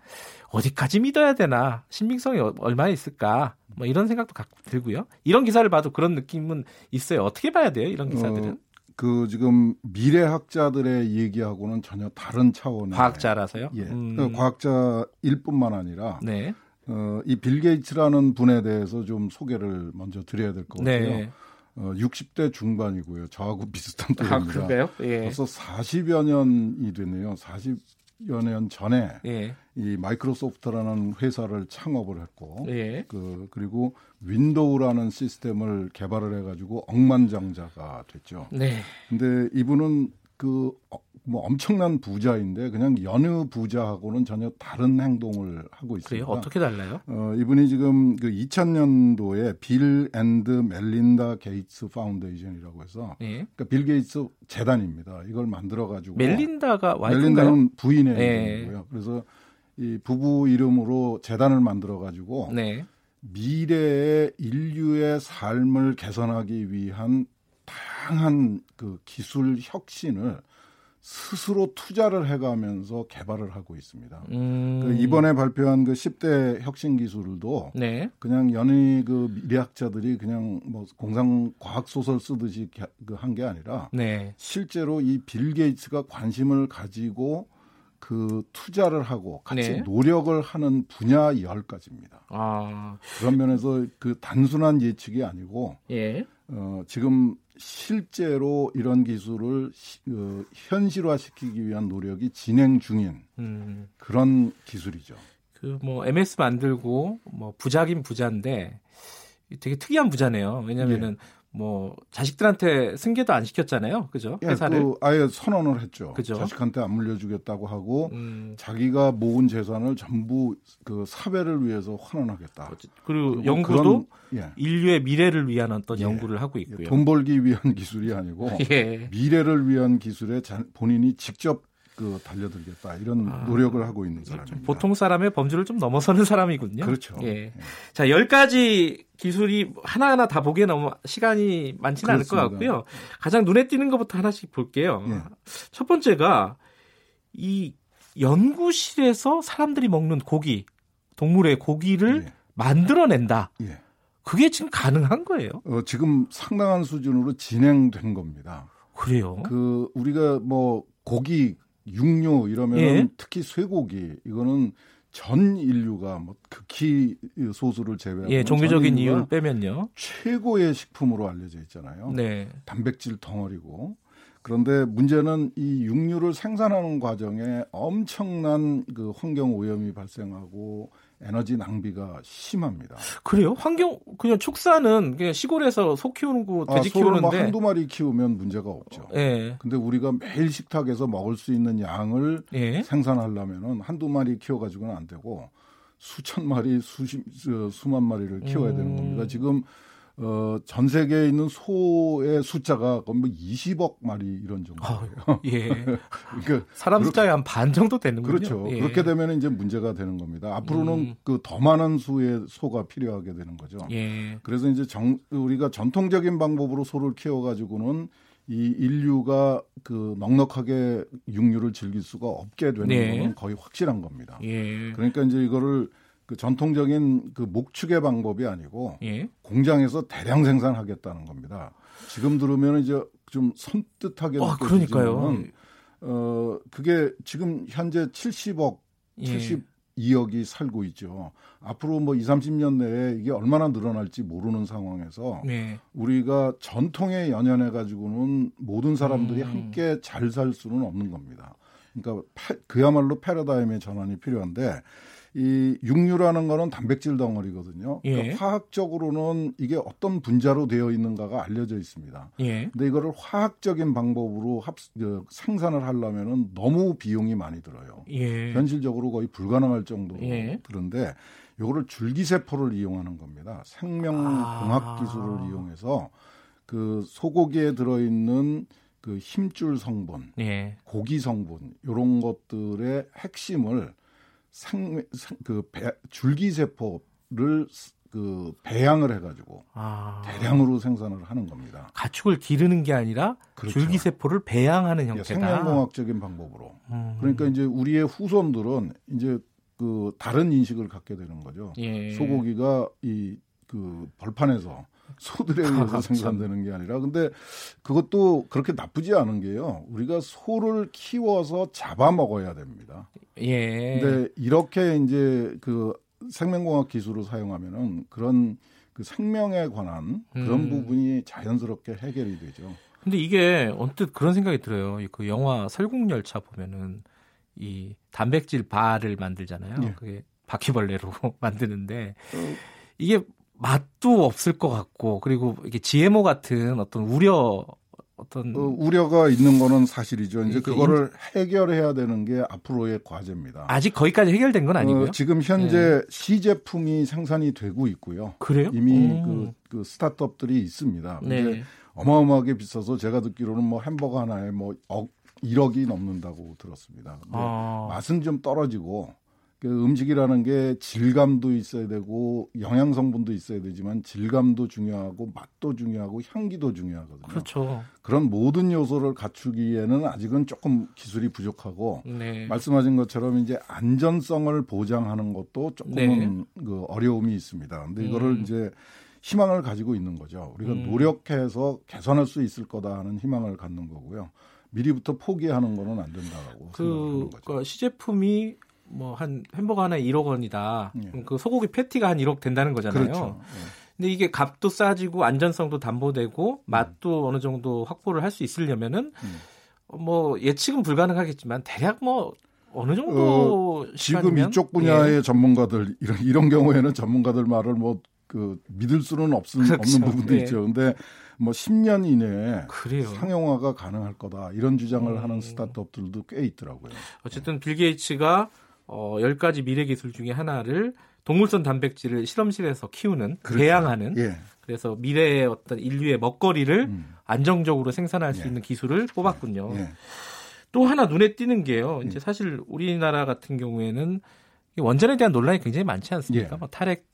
어디까지 믿어야 되나 신빙성이 얼마나 있을까 뭐 이런 생각도 들고요. 이런 기사를 봐도 그런 느낌은 있어요. 어떻게 봐야 돼요? 이런 기사들은? 어, 그 지금 미래학자들의 얘기하고는 전혀 다른 차원의 과학자라서요. 예, 음. 그 과학자일 뿐만 아니라 네. 어, 이 빌 게이츠라는 분에 대해서 좀 소개를 먼저 드려야 될 것 같아요. 네. 어, 60대 중반이고요. 저하고 비슷한 아, 또래입니다. 아, 예. 벌써 40여 년이 되네요. 40 여년 전에 예. 이 마이크로소프트라는 회사를 창업을 했고 예. 그 그리고 윈도우라는 시스템을 개발을 해 가지고 억만장자가 됐죠. 네. 근데 이분은 그 뭐 엄청난 부자인데 그냥 여느 부자하고는 전혀 다른 행동을 하고 있습니다. 그래요? 어떻게 달라요? 어, 이분이 지금 그 2000년도에 Bill and Melinda Gates Foundation이라고 해서 네. 그러니까 빌 게이츠 재단입니다. 이걸 만들어 가지고 멜린다가? 멜린다는 부인의 네. 이름이고요. 그래서 이 부부 이름으로 재단을 만들어 가지고 네. 미래의 인류의 삶을 개선하기 위한 다양한 그 기술 혁신을 스스로 투자를 해가면서 개발을 하고 있습니다. 음. 그 이번에 발표한 그 10대 혁신 기술도 네. 그냥 연예 그 미래학자들이 그냥 뭐 공상 과학 소설 쓰듯이 그한게 아니라 네. 실제로 이 빌 게이츠가 관심을 가지고 그 투자를 하고 같이 네. 노력을 하는 분야 10가지입니다. 아. 그런 면에서 그 단순한 예측이 아니고 예. 어, 지금 실제로 이런 기술을 시, 어, 현실화시키기 위한 노력이 진행 중인 음. 그런 기술이죠. 그 뭐 MS 만들고 뭐 부자긴 부자인데 되게 특이한 부자네요. 왜냐면은 예. 뭐 자식들한테 승계도 안 시켰잖아요, 그죠? 예, 회사를 그 아예 선언을 했죠. 그죠? 자식한테 안 물려주겠다고 하고 음. 자기가 모은 재산을 전부 그 사회를 위해서 환원하겠다. 그리고, 그리고 연구도 그런, 예. 인류의 미래를 위한 어떤 예. 연구를 하고 있고요. 돈 벌기 위한 기술이 아니고 예. 미래를 위한 기술에 자, 본인이 직접 그 달려들겠다 이런 아, 노력을 하고 있는 사람입니다. 보통 사람의 범주를 좀 넘어서는 사람이군요. 그렇죠. 예. 예. 자, 10가지 기술이 하나하나 다 보기에 너무 시간이 많지는 않을 것 같고요. 가장 눈에 띄는 것부터 하나씩 볼게요. 예. 첫 번째가 이 연구실에서 사람들이 먹는 고기, 동물의 고기를 예. 만들어낸다. 그게 지금 가능한 거예요? 어, 지금 상당한 수준으로 진행된 겁니다. 그래요? 그 우리가 뭐 고기, 육류 이러면 예? 특히 쇠고기 이거는 전 인류가 뭐 극히 소수를 제외하고 예, 종교적인 이유를 빼면요 최고의 식품으로 알려져 있잖아요. 네. 단백질 덩어리고 그런데 문제는 이 육류를 생산하는 과정에 엄청난 그 환경 오염이 발생하고 에너지 낭비가 심합니다. 그래요? 환경 그냥 축사는 그냥 시골에서 소 키우는 거 돼지 아, 키우는데 뭐 한두 마리 키우면 문제가 없죠. 예. 근데 우리가 매일 식탁에서 먹을 수 있는 양을 예. 생산하려면은 한두 마리 키워 가지고는 안 되고 수천 마리, 수십 수만 마리를 키워야 되는 겁니다. 음. 지금 어, 전 세계에 있는 소의 숫자가 거의 뭐 20억 마리 이런 정도예요. 아, 예. 그러니까 사람 숫자의 한 반 정도 되는군요. 그렇죠. 예. 그렇게 되면 이제 문제가 되는 겁니다. 앞으로는 음. 그더 많은 수의 소가 필요하게 되는 거죠. 예. 그래서 이제 정, 우리가 전통적인 방법으로 소를 키워 가지고는 이 인류가 그 넉넉하게 육류를 즐길 수가 없게 되는 네. 건 거의 확실한 겁니다. 예. 그러니까 이제 이거를 그 전통적인 그 목축의 방법이 아니고 예? 공장에서 대량 생산하겠다는 겁니다. 지금 들으면 이제 좀 선뜻하게 아, 그러니까요. 어 그게 지금 현재 70억, 예. 72억이 살고 있죠. 앞으로 뭐 2, 30년 내에 이게 얼마나 늘어날지 모르는 상황에서 네. 우리가 전통에 연연해 가지고는 모든 사람들이 음. 함께 잘 살 수는 없는 겁니다. 그러니까 그야말로 패러다임의 전환이 필요한데 이 육류라는 거는 단백질 덩어리거든요. 예. 그러니까 화학적으로는 이게 어떤 분자로 되어 있는가가 알려져 있습니다. 예. 근데 이거를 화학적인 방법으로 합, 그, 생산을 하려면은 너무 비용이 많이 들어요. 예. 현실적으로 거의 불가능할 정도로 예. 드는데 요거를 줄기세포를 이용하는 겁니다. 생명공학 아. 기술을 이용해서 그 소고기에 들어 있는 그 힘줄 성분, 예. 고기 성분 이런 것들의 핵심을 생, 그 배, 줄기세포를 그 배양을 해가지고 아. 대량으로 생산을 하는 겁니다. 가축을 기르는 게 아니라 그렇죠. 줄기세포를 배양하는 예, 형태다. 생명공학적인 방법으로. 음. 그러니까 이제 우리의 후손들은 이제 그 다른 인식을 갖게 되는 거죠. 예. 소고기가 이 그 벌판에서 소들에 의해서 생산되는 게 아니라 근데 그것도 그렇게 나쁘지 않은 게요. 우리가 소를 키워서 잡아 먹어야 됩니다. 예. 근데 이렇게 이제 그 생명공학 기술을 사용하면은 그런 그 생명에 관한 그런 음. 부분이 자연스럽게 해결이 되죠. 근데 이게 언뜻 그런 생각이 들어요. 그 영화 설국열차 보면은 이 단백질 바를 만들잖아요. 예. 그게 바퀴벌레로 만드는데 어. 이게 맛도 없을 것 같고 그리고 이게 GMO 같은 어떤 우려 어떤 어, 우려가 있는 거는 사실이죠. 이제 그거를 해결해야 되는 게 앞으로의 과제입니다. 아직 거기까지 해결된 건 아니고요. 어, 지금 현재 네. 시제품이 생산이 되고 있고요. 그래요? 이미 음. 그, 그 스타트업들이 있습니다. 근데 네. 어마어마하게 비싸서 제가 듣기로는 뭐 햄버거 하나에 뭐 억, 1억이 넘는다고 들었습니다. 근데 아. 맛은 좀 떨어지고 그 음식이라는 게 질감도 있어야 되고 영양 성분도 있어야 되지만 질감도 중요하고 맛도 중요하고 향기도 중요하거든요. 그렇죠. 그런 모든 요소를 갖추기에는 아직은 조금 기술이 부족하고 네. 말씀하신 것처럼 이제 안전성을 보장하는 것도 조금은 네. 그 어려움이 있습니다. 근데 이거를 음. 이제 희망을 가지고 있는 거죠. 우리가 음. 노력해서 개선할 수 있을 거다 하는 희망을 갖는 거고요. 미리부터 포기하는 거는 안 된다고 그, 생각하는 거죠. 그 시제품이 뭐 한 햄버거 하나에 1억 원이다. 예. 그 소고기 패티가 한 1억 된다는 거잖아요. 그렇죠. 예. 근데 이게 값도 싸지고 안전성도 담보되고 맛도 음. 어느 정도 확보를 할 수 있으려면은 음. 뭐 예측은 불가능하겠지만 대략 뭐 어느 정도 어, 지금 이쪽 분야의 예. 전문가들 이런 이런 경우에는 전문가들 말을 뭐 그 믿을 수는 없은, 그렇죠. 없는 부분도 예. 있죠. 근데 뭐 10년 이내에 그래요. 상용화가 가능할 거다 이런 주장을 음. 하는 스타트업들도 꽤 있더라고요. 어쨌든 빌 게이츠가 어, 10가지 미래 기술 중에 하나를 동물성 단백질을 실험실에서 키우는 그렇죠. 배양하는 예. 그래서 미래의 어떤 인류의 먹거리를 음. 안정적으로 생산할 수 예. 있는 기술을 뽑았군요. 예. 또 하나 눈에 띄는 게요. 이제 음. 사실 우리나라 같은 경우에는 원전에 대한 논란이 굉장히 많지 않습니까? 예. 뭐 탈핵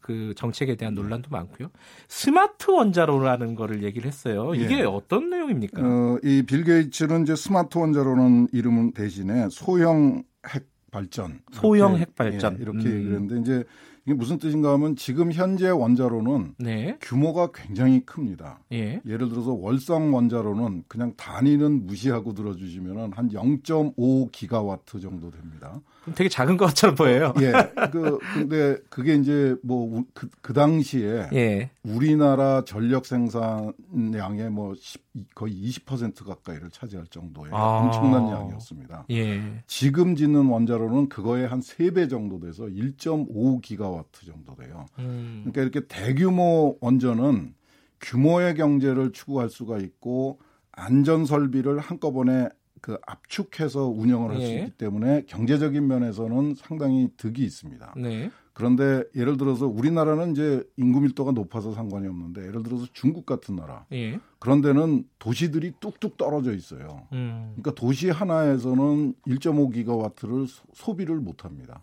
그 정책에 대한 논란도 많고요. 스마트 원자로라는 거를 얘기를 했어요. 이게 예. 어떤 내용입니까? 어, 이 빌 게이츠는 이제 스마트 원자로는 이름은 대신에 소형 핵 발전 소형 핵 발전 예, 이렇게 음. 얘기를 했는데 이제 이게 무슨 뜻인가 하면 지금 현재 원자로는 네. 규모가 굉장히 큽니다. 예. 예를 들어서 월성 원자로는 그냥 단위는 무시하고 들어주시면 한 0.5 기가와트 정도 됩니다. 되게 작은 것처럼 보여요. 예. 그 근데 그게 이제 뭐 그 그 당시에 예. 우리나라 전력 생산량의 뭐 10, 거의 20% 가까이를 차지할 정도의 아. 엄청난 양이었습니다. 예. 지금 짓는 원자로는 그거의 한 3배 정도 돼서 1.5 기가와트 정도 돼요. 음. 그러니까 이렇게 대규모 원전은 규모의 경제를 추구할 수가 있고 안전 설비를 한꺼번에 그 압축해서 운영을 할수 네. 있기 때문에 경제적인 면에서는 상당히 득이 있습니다. 네. 그런데 예를 들어서 우리나라는 이제 인구 밀도가 높아서 상관이 없는데 예를 들어서 중국 같은 나라 예. 그런 데는 도시들이 뚝뚝 떨어져 있어요. 음. 그러니까 도시 하나에서는 1.5 기가와트를 소비를 못 합니다.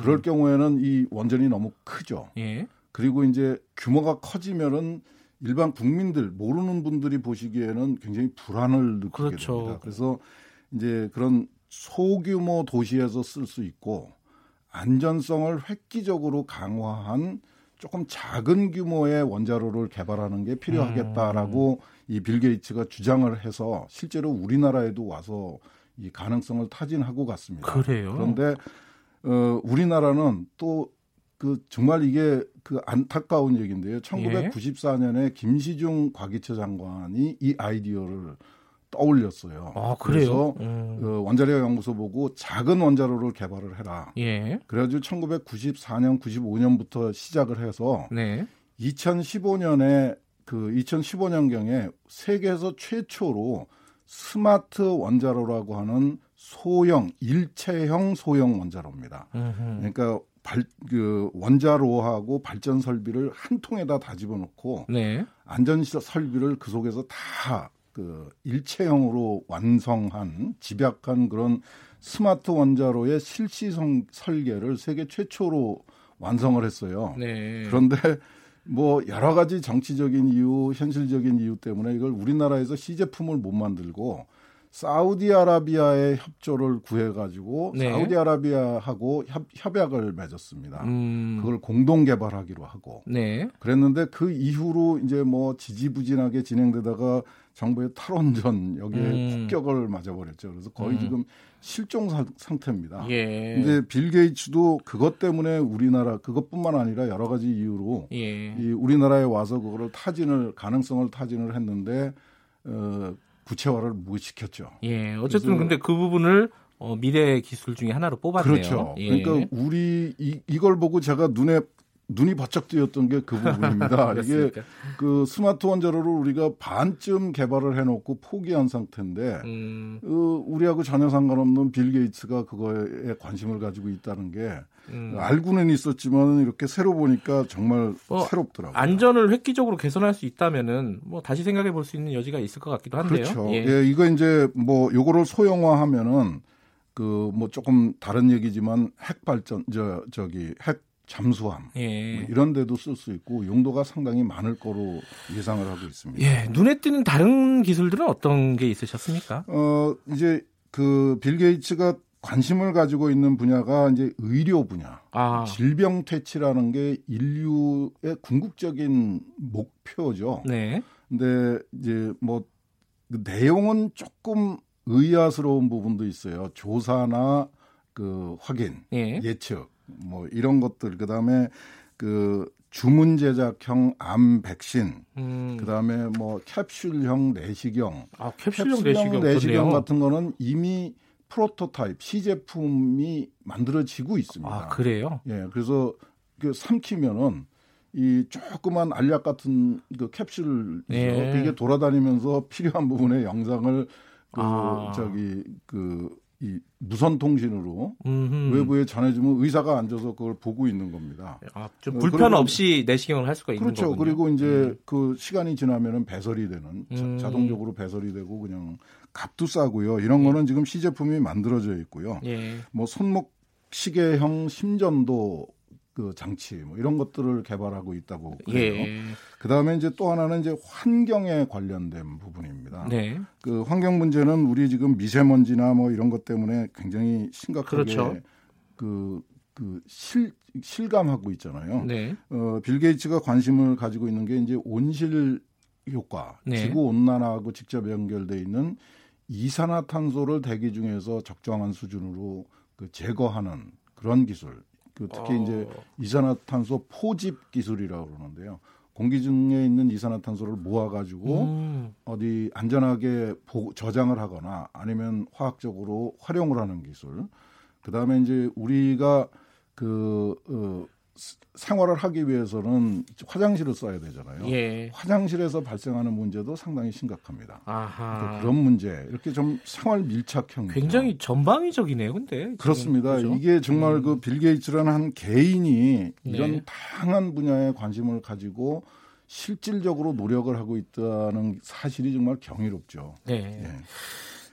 그럴 경우에는 이 원전이 너무 크죠. 예. 그리고 이제 규모가 커지면은 일반 국민들 모르는 분들이 보시기에는 굉장히 불안을 느끼게 그렇죠. 됩니다. 그래서 이제 그런 소규모 도시에서 쓸 수 있고 안전성을 획기적으로 강화한 조금 작은 규모의 원자로를 개발하는 게 필요하겠다라고 음. 이빌 게이츠가 주장을 해서 실제로 우리나라에도 와서 이 가능성을 타진하고 갔습니다. 그래요. 그런데 어 우리나라는 또 그 정말 이게 그 안타까운 얘기인데요. 1994년에 김시중 과기처 장관이 이 아이디어를 떠올렸어요. 아, 그래요? 그래서 음. 그 원자력 연구소 보고 작은 원자로를 개발을 해라. 예. 그래가지고 1994년, 95년부터 시작을 해서 네. 2015년에 그 2015년 경에 세계에서 최초로 스마트 원자로라고 하는 소형 일체형 소형 원자로입니다. 음흠. 그러니까 발, 그 원자로하고 발전 설비를 한 통에다 다 집어넣고 네. 안전 설비를 그 속에서 다 그 일체형으로 완성한 집약한 그런 스마트 원자로의 실시 성 설계를 세계 최초로 완성을 했어요. 네. 그런데 뭐 여러 가지 정치적인 이유, 현실적인 이유 때문에 이걸 우리나라에서 시제품을 못 만들고 사우디아라비아의 협조를 구해가지고 네. 사우디아라비아하고 협, 협약을 맺었습니다. 음. 그걸 공동 개발하기로 하고 네. 그랬는데 그 이후로 이제 뭐 지지부진하게 진행되다가 정부의 탈원전 여기에 음. 폭격을 맞아버렸죠. 그래서 거의 음. 지금 실종 사, 상태입니다. 예. 근데 빌 게이츠도 그것 때문에 우리나라 그것뿐만 아니라 여러 가지 이유로 예. 이 우리나라에 와서 그거를 타진을 가능성을 타진을 했는데 어 구체화를 못 시켰죠. 예. 어쨌든 근데 그 부분을 어, 미래 기술 중에 하나로 뽑았네요. 그렇죠. 예. 그러니까 우리 이, 이걸 보고 제가 눈에 눈이 바짝 뜨였던 게 그 부분입니다. 이게 그 스마트 원자로를 우리가 반쯤 개발을 해놓고 포기한 상태인데 음. 어, 우리하고 전혀 상관없는 빌 게이츠가 그거에 관심을 가지고 있다는 게 음. 알고는 있었지만 이렇게 새로 보니까 정말 뭐 새롭더라고요. 안전을 획기적으로 개선할 수 있다면은 뭐 다시 생각해 볼 수 있는 여지가 있을 것 같기도 한데요. 그렇죠. 예, 예 이거 이제 뭐 요거를 소형화하면은 그 뭐 조금 다른 얘기지만 핵 발전 저 저기 핵 잠수함 예. 뭐 이런 데도 쓸 수 있고 용도가 상당히 많을 거로 예상을 하고 있습니다. 예, 눈에 띄는 다른 기술들은 어떤 게 있으셨습니까? 어, 이제 그 빌 게이츠가 관심을 가지고 있는 분야가 이제 의료 분야. 아. 질병 퇴치라는 게 인류의 궁극적인 목표죠. 네. 근데 이제 뭐 그 내용은 조금 의아스러운 부분도 있어요. 조사나 그 확인, 예. 예측 뭐 이런 것들 그다음에 그 주문 제작형 암 백신, 음. 그다음에 뭐 캡슐형 내시경, 아, 캡슐형, 캡슐형 내시경, 내시경 같은 거는 이미 프로토타입 시제품이 만들어지고 있습니다. 아, 그래요? 예. 그래서 그 삼키면은 이 조그만 알약 같은 그 캡슐 네. 이게 돌아다니면서 필요한 부분의 영상을 그 아. 저기 그 이 무선 통신으로 외부에 전해주면 의사가 앉아서 그걸 보고 있는 겁니다. 아, 좀 어, 불편 없이 내시경을 할 수가 있는 그렇죠. 거군요. 그리고 이제 음. 그 시간이 지나면은 배설이 되는 음. 자, 동적으로 배설이 되고 그냥 값도 싸고요. 이런 예. 거는 지금 시제품이 만들어져 있고요. 예. 뭐 손목 시계형 심전도 그 장치 뭐 이런 것들을 개발하고 있다고 그래요. 예. 그 다음에 이제 또 하나는 이제 환경에 관련된 부분입니다. 네. 그 환경 문제는 우리 지금 미세먼지나 뭐 이런 것 때문에 굉장히 심각하게 그렇죠. 그 그 실, 실감하고 있잖아요. 네. 어, 빌 게이츠가 관심을 가지고 있는 게 이제 온실 효과, 네. 지구 온난화하고 직접 연결돼 있는 이산화탄소를 대기 중에서 적정한 수준으로 그 제거하는 그런 기술. 그 특히 어. 이제 이산화탄소 포집 기술이라고 그러는데요. 공기 중에 있는 이산화탄소를 모아가지고 음. 어디 안전하게 보, 저장을 하거나 아니면 화학적으로 활용을 하는 기술. 그 다음에 이제 우리가 그 어, 생활을 하기 위해서는 화장실을 써야 되잖아요. 예. 화장실에서 발생하는 문제도 상당히 심각합니다. 아하. 그런 문제 이렇게 좀 생활 밀착형 굉장히 전방위적이네요. 근데 그렇습니다. 그렇죠? 이게 정말 음. 그빌 게이츠라는 한 개인이 이런 네. 다양한 분야에 관심을 가지고 실질적으로 노력을 하고 있다는 사실이 정말 경이롭죠. 네. 예.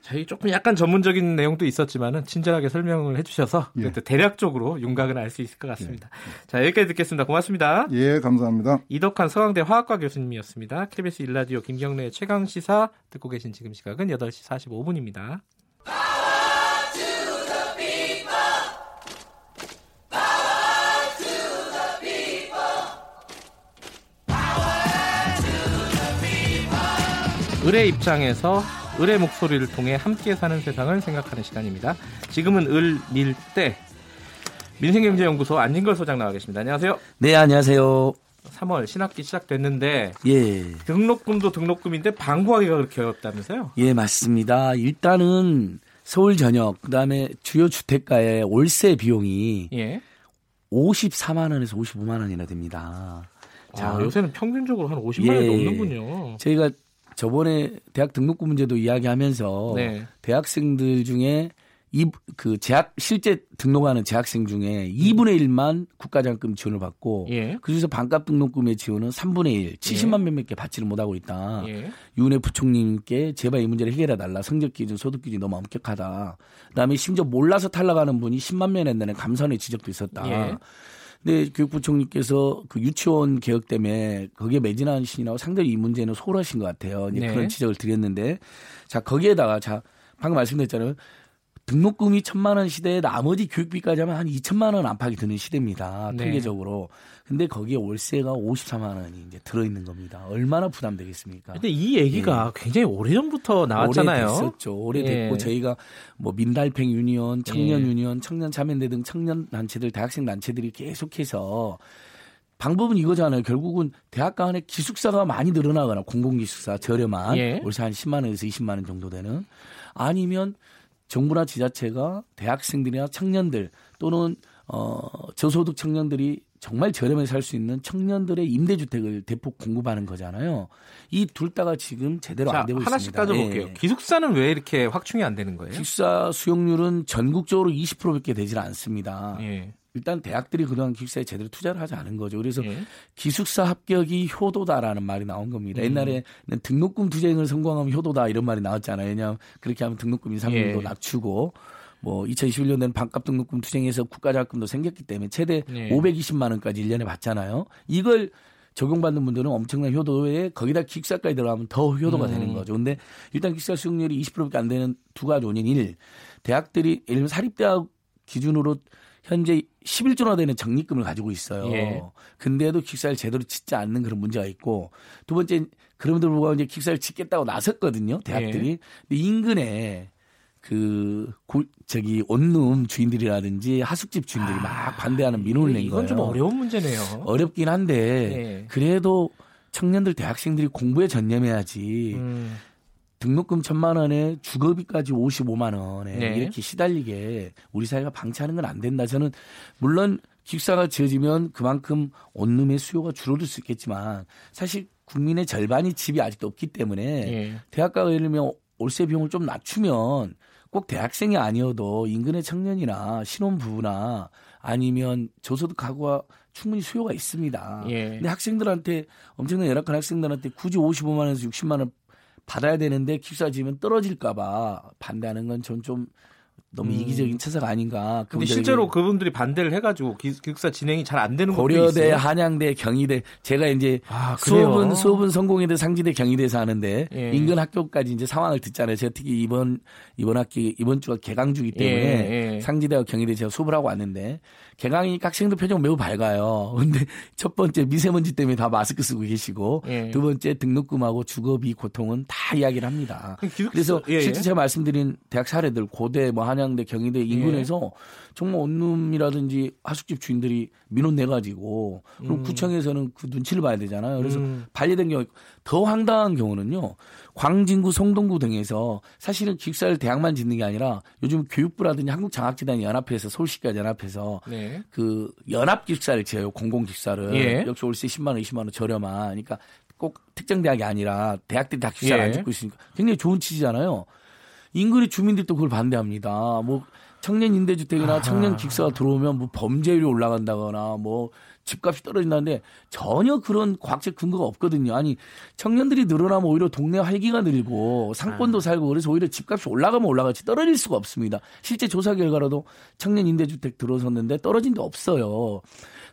저희 조금 약간 전문적인 내용도 있었지만은 친절하게 설명을 해주셔서 예. 대략적으로 윤곽을 알수 있을 것 같습니다. 예. 자 여기까지 듣겠습니다. 고맙습니다. 예, 감사합니다. 이덕환 서강대 화학과 교수님이었습니다. KBS 일라디오 김경래 최강 시사 듣고 계신 지금 시각은 8시 45분입니다. 을의 입장에서 을의 목소리를 통해 함께 사는 세상을 생각하는 시간입니다. 지금은 을밀때 민생경제연구소 안진걸 소장 나와 계십니다. 안녕하세요. 네, 안녕하세요. 3월 신학기 시작됐는데 예. 등록금도 등록금인데 방구하기가 그렇게 어렵다면서요? 예, 맞습니다. 일단은 서울 전역 그다음에 주요 주택가의 월세 비용이 예. 54만 원에서 55만 원이나 됩니다. 자, 아, 요새는 평균적으로 한 50만 예. 원이 넘는군요. 저희가 저번에 대학 등록금 문제도 이야기하면서 네. 대학생들 중에 이그 재학 실제 등록하는 재학생 중에 2분의 1만 국가장학금 지원을 받고 예. 그중에서 반값 등록금의 지원은 3분의 1, 70만 예. 몇몇 개 받지를 못하고 있다. 예. 윤해 부총님께 제발 이 문제를 해결해 달라. 성적 기준, 소득 기준이 너무 엄격하다. 그다음에 심지어 몰라서 탈락하는 분이 10만 명 된다는 감사의 지적도 있었다. 예. 근데 교육부총리께서 그 유치원 개혁 때문에 거기에 매진하시느라고 상당히 이 문제는 소홀하신 것 같아요. 이제 네. 그런 지적을 드렸는데 자 거기에다가 자 방금 말씀드렸잖아요. 등록금이 천만 원 시대에 나머지 교육비까지 하면 한 2천만 원 안팎이 드는 시대입니다. 네. 통계적으로. 근데 거기에 월세가 54만 원이 이제 들어 있는 겁니다. 얼마나 부담되겠습니까? 근데 이 얘기가 예. 굉장히 오래전부터 나왔잖아요. 오래됐었죠. 오래됐고 예. 저희가 뭐 민달팽 유니온, 청년 예. 유니온, 청년 자매대 등 청년 단체들, 대학생 단체들이 계속해서 방법은 이거잖아요. 결국은 대학 간에 기숙사가 많이 늘어나거나 공공기숙사 저렴한 예. 월세 한 10만 원에서 20만 원 정도 되는 아니면 정부나 지자체가 대학생들이나 청년들 또는 어 저소득 청년들이 정말 저렴하게 살 수 있는 청년들의 임대주택을 대폭 공급하는 거잖아요. 이 둘 다가 지금 제대로 자, 안 되고 하나씩 있습니다. 하나씩 따져볼게요. 예. 기숙사는 왜 이렇게 확충이 안 되는 거예요? 기숙사 수용률은 전국적으로 20%밖에 되질 않습니다. 예. 일단 대학들이 그동안 기숙사에 제대로 투자를 하지 않은 거죠. 그래서 예. 기숙사 합격이 효도다라는 말이 나온 겁니다. 음. 옛날에는 등록금 투쟁을 성공하면 효도다 이런 말이 나왔잖아요. 왜냐하면 그렇게 하면 등록금 인상률도 예. 낮추고 뭐 2021년에는 반값 등록금 투쟁에서 국가자금도 생겼기 때문에 최대 예. 520만 원까지 1년에 받잖아요. 이걸 적용받는 분들은 엄청난 효도에 거기다 기숙사까지 들어가면 더 효도가 음. 되는 거죠. 근데 일단 기숙사 수용률이 20%밖에 안 되는 두 가지 원인 1. 대학들이 예를 들면 사립대학 기준으로 현재 11조나 되는 적립금을 가지고 있어요. 예. 근데도 기숙사를 제대로 짓지 않는 그런 문제가 있고 두 번째 그럼에도 불구하고 이제 기숙사를 짓겠다고 나섰거든요. 대학들이. 예. 근데 인근에 그 고, 저기 원룸 주인들이라든지 하숙집 주인들이 아, 막 반대하는 민원을 낸 거예요. 이건 좀 어려운 문제네요. 어렵긴 한데 예. 그래도 청년들 대학생들이 공부에 전념해야지. 음. 등록금 천만 원에 주거비까지 55만 원에 네. 이렇게 시달리게 우리 사회가 방치하는 건 안 된다. 저는 물론 기숙사가 지어지면 그만큼 원룸의 수요가 줄어들 수 있겠지만 사실 국민의 절반이 집이 아직도 없기 때문에 네. 대학가가 예를 들면 월세 비용을 좀 낮추면 꼭 대학생이 아니어도 인근의 청년이나 신혼부부나 아니면 저소득 가구가 충분히 수요가 있습니다. 예. 근데 학생들한테 엄청난 열악한 학생들한테 굳이 55만 원에서 60만 원 받아야 되는데 기숙사 지면 떨어질까봐 반대하는 건 전 좀 너무 음. 이기적인 처사가 아닌가. 근데 실제로 그분들이 반대를 해가지고 기숙사 진행이 잘 안 되는 고려대, 한양대, 경희대 제가 이제 아, 수업은 수업은 성공회대, 상지대, 경희대에서 하는데 예. 인근 학교까지 이제 상황을 듣잖아요. 제가 특히 이번 이번 학기 이번 주가 개강주기 때문에 예, 예. 상지대와 경희대 제가 수업을 하고 왔는데 개강이니까 학생들 표정 매우 밝아요. 근데 첫 번째 미세먼지 때문에 다 마스크 쓰고 계시고 예. 두 번째 등록금하고 주거비 고통은 다 이야기를 합니다. 그래서 예, 예. 실제 제가 말씀드린 대학 사례들 고대 뭐 한양대 경희대 인근에서 예. 정말 원룸이라든지 하숙집 주인들이 민원 내 가지고 그리고 음. 구청에서는 그 눈치를 봐야 되잖아요. 그래서 음. 반려된 경우 더 황당한 경우는요. 광진구, 송동구 등에서 사실은 기숙사를 대학만 짓는 게 아니라 요즘 교육부라든지 한국장학재단 연합회에서 서울시까지 연합해서 네. 그 연합 기숙사를 지어요. 공공 기숙사를 예. 역시 월세 10만 원, 20만 원 저렴한. 그러니까 꼭 특정 대학이 아니라 대학들이 다 기숙사를 예. 안 짓고 있으니까 굉장히 좋은 취지잖아요. 인근의 주민들도 그걸 반대합니다. 뭐 청년 임대주택이나 아. 청년 기숙사가 들어오면 뭐 범죄율이 올라간다거나 뭐 집값이 떨어진다는데 전혀 그런 과학적 근거가 없거든요. 아니 청년들이 늘어나면 오히려 동네 활기가 늘고 상권도 아. 살고 그래서 오히려 집값이 올라가면 올라가지 떨어질 수가 없습니다. 실제 조사 결과로도 청년 임대주택 들어섰는데 떨어진 게 없어요.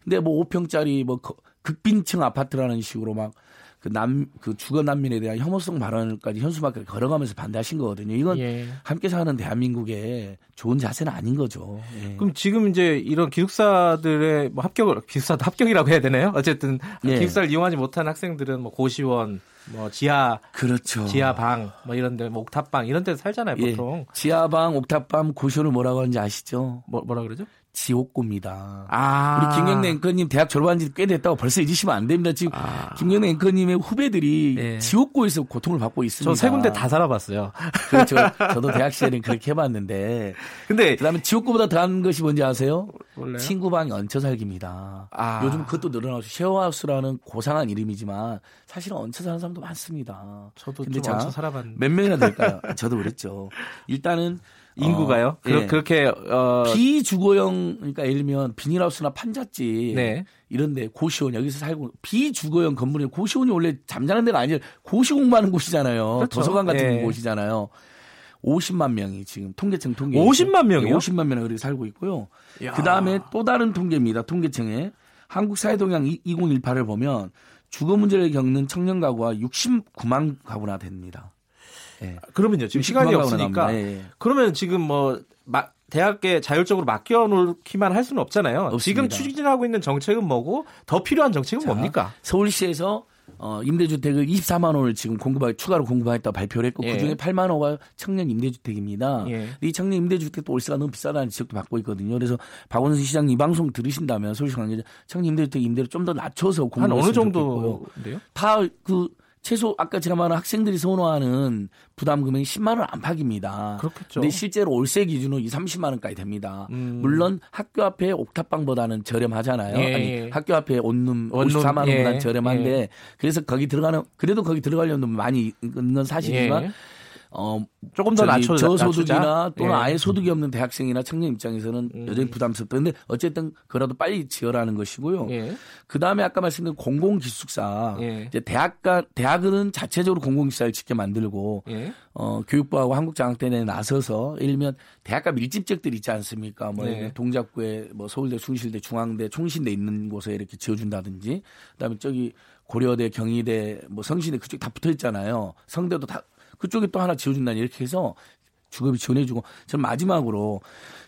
근데 뭐 5평짜리 뭐 극빈층 아파트라는 식으로 막 그 남, 그 주거 난민에 대한 혐오성 발언까지 현수막을 걸어가면서 반대하신 거거든요. 이건 예. 함께 사는 대한민국의 좋은 자세는 아닌 거죠. 예. 그럼 지금 이제 이런 기숙사들의 뭐 합격을, 기숙사도 합격이라고 해야 되나요? 어쨌든 예. 기숙사를 이용하지 못한 학생들은 뭐 고시원, 뭐 지하 그렇죠. 지하방 뭐 이런 데 뭐 옥탑방 이런 데서 살잖아요, 예. 보통. 예. 지하방, 옥탑방, 고시원을 뭐라고 하는지 아시죠? 뭐 뭐라 그러죠? 지옥고입니다. 아. 우리 김경래 앵커님 대학 졸업한 지 꽤 됐다고 벌써 잊으시면 안 됩니다. 지금 아. 김경래 앵커님의 후배들이 네. 지옥고에서 고통을 받고 있습니다. 저 세 군데 다 살아봤어요. 그렇죠. 저도 대학 시절엔 그렇게 해봤는데. 근데 그다음에 지옥고보다 더한 것이 뭔지 아세요? 원래요? 친구방이 얹혀 살기입니다. 아. 요즘 그것도 늘어나고 쉐어하우스라는 고상한 이름이지만 사실은 얹혀 사는 사람도 많습니다. 저도 근데 좀 얹혀 살아봤는데 몇 명이나 될까요? 저도 그랬죠. 일단은 인구가요? 어, 그, 예. 그 렇게 어 비주거형 그러니까 예를 들면 비닐하우스나 판잣집 네. 이런데 고시원 여기서 살고 비주거형 건물에 고시원이 원래 잠자는 데가 아니라 고시 공부하는 곳이잖아요. 그렇죠. 도서관 같은 예. 곳이잖아요. 50만 명이 지금 통계청 통계 50만 명이요? 50만 명이 그렇게 살고 있고요. 그 다음에 또 다른 통계입니다. 통계청에 한국 사회동향 2018을 보면 주거 문제를 겪는 청년 가구가 69만 가구나 됩니다. 예. 그러면요. 지금 시간이 없으니까 예, 예. 그러면 지금 뭐 마, 대학에 자율적으로 맡겨놓기만 할 수는 없잖아요. 없습니다. 지금 추진하고 있는 정책은 뭐고 더 필요한 정책은 자, 뭡니까? 서울시에서 어, 임대주택을 24만 원을 지금 공급하 추가로 공급하겠다고 발표를 했고 예. 그중에 8만 호가 청년 임대주택입니다. 예. 이 청년 임대주택도 월세가 너무 비싸다는 지적도 받고 있거든요. 그래서 박원순 시장님 이 방송 들으신다면 서울시 관계자 청년 임대주택 임대를 좀 더 낮춰서 공급한 어느 정도인데요? 다그 최소 아까 제가 말한 학생들이 선호하는 부담 금액이 10만 원 안팎입니다. 그렇겠죠. 근데 실제로 올세 기준으로 2, 30만 원까지 됩니다. 음. 물론 학교 앞에 옥탑방보다는 저렴하잖아요. 예, 아니 예. 학교 앞에 온룸 54만 원보다는 예, 저렴한데 예. 그래서 거기 들어가는 그래도 거기 들어가려는 돈 많이 있는 사실이지만 예. 어 조금 더 낮춰 저소득이나 또는 예. 아예 소득이 없는 대학생이나 청년 입장에서는 음. 여전히 부담스럽다. 근데 어쨌든 그라도 빨리 지어라는 것이고요. 예. 그 다음에 아까 말씀드린 공공 기숙사. 예. 이제 대학가 대학은 자체적으로 공공 기숙사를 짓게 만들고 예. 어 교육부하고 한국장학대에 나서서 들면 대학가 밀집지역들 있지 않습니까? 뭐 네. 동작구에 뭐 서울대, 숭실대, 중앙대, 총신대 있는 곳에 이렇게 지어준다든지 그다음에 저기 고려대, 경희대, 뭐 성신대 그쪽 다 붙어 있잖아요. 성대도 다 그쪽에 또 하나 지어준다 이렇게 해서 주급이 지원해주고 전 마지막으로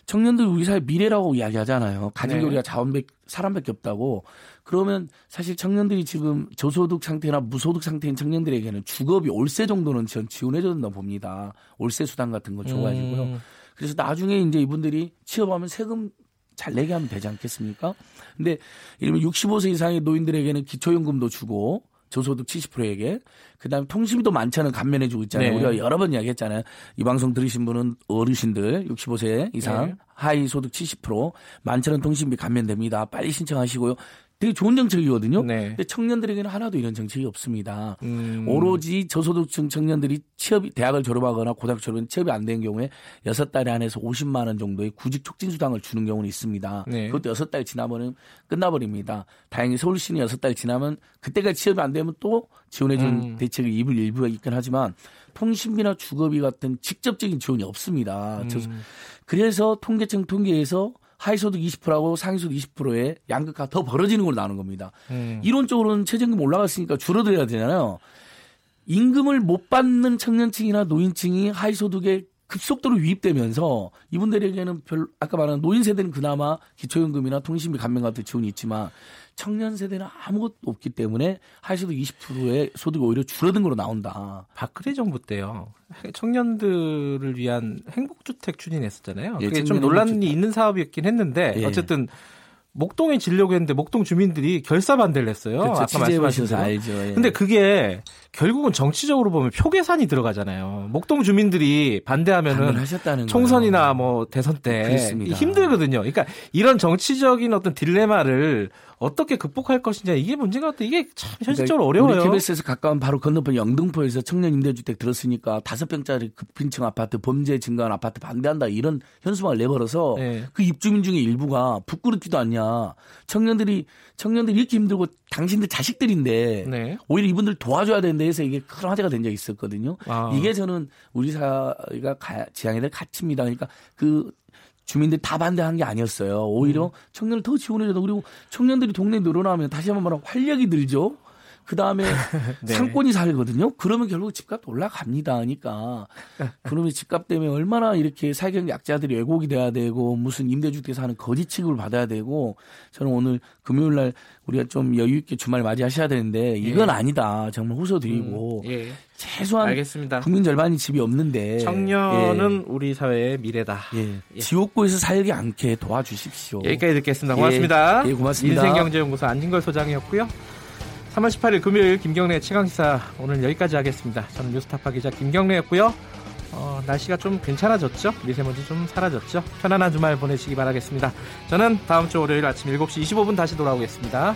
청년들 우리 사회 미래라고 이야기하잖아요. 가진 네. 우리가 자원 백 사람밖에 없다고 그러면 사실 청년들이 지금 저소득 상태나 무소득 상태인 청년들에게는 주급이 올세 정도는 전 지원해줘야 된다고 봅니다. 올세 수당 같은 거 줘가지고요. 음. 그래서 나중에 이제 이분들이 취업하면 세금 잘 내게 하면 되지 않겠습니까? 근데 이러면 65세 이상의 노인들에게는 기초연금도 주고 저소득 70%에게 그다음에 통신비도 많잖아요. 감면해주고 있잖아요. 네. 우리가 여러 번 이야기했잖아요. 이 방송 들으신 분은 어르신들 65세 이상 네. 하위 소득 70% 만천원 통신비 감면됩니다. 빨리 신청하시고요. 되게 좋은 정책이거든요. 네. 근데 청년들에게는 하나도 이런 정책이 없습니다. 음. 오로지 저소득층 청년들이 취업이 대학을 졸업하거나 고등학교 졸업은 취업이 안 된 경우에 여섯 달에 한해서 50만 원 정도의 구직 촉진 수당을 주는 경우는 있습니다. 네. 그것도 여섯 달 지나면은 끝나버립니다. 다행히 서울시는 여섯 달 지나면 그때가 취업이 안 되면 또 지원해준 음. 대책을 입을 일부가 있긴 하지만 통신비나 주거비 같은 직접적인 지원이 없습니다. 음. 그래서 통계청 통계에서 하위소득 20%하고 상위소득 20%의 양극화 더 벌어지는 걸로 나오는 겁니다. 음. 이론적으로는 최저임금 올라갔으니까 줄어들어야 되잖아요. 임금을 못 받는 청년층이나 노인층이 하위소득에 급속도로 유입되면서 이분들에게는 별 아까 말한 노인 세대는 그나마 기초연금이나 통신비 감면 같은 지원이 있지만 청년 세대는 아무것도 없기 때문에 하위소득 20%의 소득이 오히려 줄어든 걸로 나온다. 박근혜 정부 때요. 청년들을 위한 행복주택 추진했었잖아요. 예, 그게 좀 논란이 행복주택. 있는 사업이었긴 했는데 예. 어쨌든 목동에 지려고 했는데 목동 주민들이 결사 반대를 했어요. 그렇죠. 아까 말씀하신 알죠. 예. 근데 그게 결국은 정치적으로 보면 표 계산이 들어가잖아요. 목동 주민들이 반대하면은 총선이나 뭐 대선 때 그렇습니다. 힘들거든요. 그러니까 이런 정치적인 어떤 딜레마를 어떻게 극복할 것이냐 이게 문제가 같아. 이게 참 그러니까 현실적으로 그러니까 어려워요. 우리 KBS에서 가까운 바로 건너편 영등포에서 청년 임대주택 들었으니까 다섯 평짜리 급빈층 아파트 범죄 증가한 아파트 반대한다 이런 현수막을 내버려서 네. 그 입주민 중에 일부가 부끄럽지도 않냐. 청년들이 청년들이 이렇게 힘들고 당신들 자식들인데 네. 오히려 이분들 도와줘야 되는데 해서 이게 큰 화제가 된 적이 있었거든요. 아. 이게 저는 우리 사회가 지향해야 될 가치입니다. 그러니까 그 주민들이 다 반대한 게 아니었어요. 오히려 음. 청년을 더 지원해야 되 그리고 청년들이 동네 늘어나면 다시 한번 말하면 활력이 들죠. 그 다음에 네. 상권이 살거든요. 그러면 결국 집값 올라갑니다. 하니까 그러면 집값 때문에 얼마나 이렇게 사경 약자들이 왜곡이 돼야 되고 무슨 임대주택에서 하는 거짓 취급을 받아야 되고 저는 오늘 금요일 날 우리가 좀 여유 있게 주말 맞이하셔야 되는데 이건 예. 아니다. 정말 호소드리고 음, 예. 최소한 알겠습니다. 국민 절반이 집이 없는데 청년은 예. 우리 사회의 미래다. 예. 예. 지옥고에서 살지 않게 도와주십시오. 여기까지 듣겠습니다. 고맙습니다. 예, 고맙습니다. 인생경제연구소 안진걸 소장이었고요. 3월 18일 금요일 김경래 최강시사 오늘 여기까지 하겠습니다. 저는 뉴스타파 기자 김경래였고요. 어, 날씨가 좀 괜찮아졌죠? 미세먼지 좀 사라졌죠? 편안한 주말 보내시기 바라겠습니다. 저는 다음 주 월요일 아침 7시 25분 다시 돌아오겠습니다.